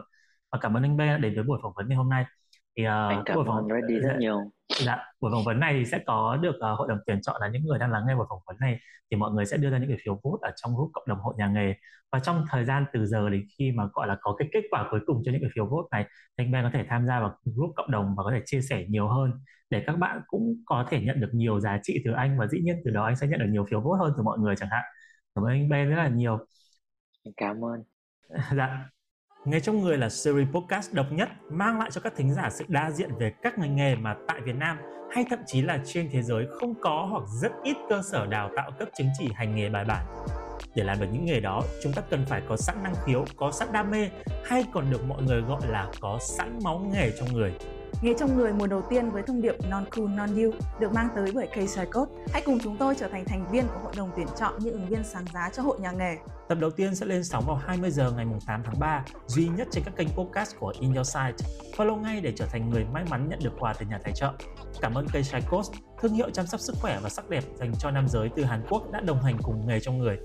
A: Và cảm ơn anh Ben đã đến với buổi phỏng vấn ngày hôm nay
C: thì uh, buổi phỏng ơn Reddy rất nhiều.
A: dạ buổi phỏng vấn này thì sẽ có được uh, hội đồng tuyển chọn là những người đang lắng nghe buổi phỏng vấn này thì mọi người sẽ đưa ra những cái phiếu vote ở trong group cộng đồng hội nhà nghề. Và trong thời gian từ giờ đến khi mà gọi là có cái kết quả cuối cùng cho những cái phiếu vote này anh Ben có thể tham gia vào group cộng đồng và có thể chia sẻ nhiều hơn để các bạn cũng có thể nhận được nhiều giá trị từ anh và dĩ nhiên từ đó anh sẽ nhận được nhiều phiếu vote hơn từ mọi người chẳng hạn.
F: Cảm ơn anh Ben rất là nhiều.
C: Cảm ơn. (laughs)
A: Dạ Nghề trong người là series podcast độc nhất mang lại cho các thính giả sự đa diện về các ngành nghề mà tại Việt Nam hay thậm chí là trên thế giới không có hoặc rất ít cơ sở đào tạo cấp chứng chỉ hành nghề bài bản. Để làm được những nghề đó, chúng ta cần phải có sẵn năng khiếu, có sẵn đam mê hay còn được mọi người gọi là có sẵn máu nghề trong người.
B: Nghe trong người mùa đầu tiên với thông điệp Non Cool Non You được mang tới bởi K Code. Hãy cùng chúng tôi trở thành thành viên của hội đồng tuyển chọn những ứng viên sáng giá cho hội nhà nghề.
A: Tập đầu tiên sẽ lên sóng vào 20 giờ ngày 8 tháng 3, duy nhất trên các kênh podcast của In Your Site. Follow ngay để trở thành người may mắn nhận được quà từ nhà tài trợ. Cảm ơn K Code, thương hiệu chăm sóc sức khỏe và sắc đẹp dành cho nam giới từ Hàn Quốc đã đồng hành cùng nghề trong người.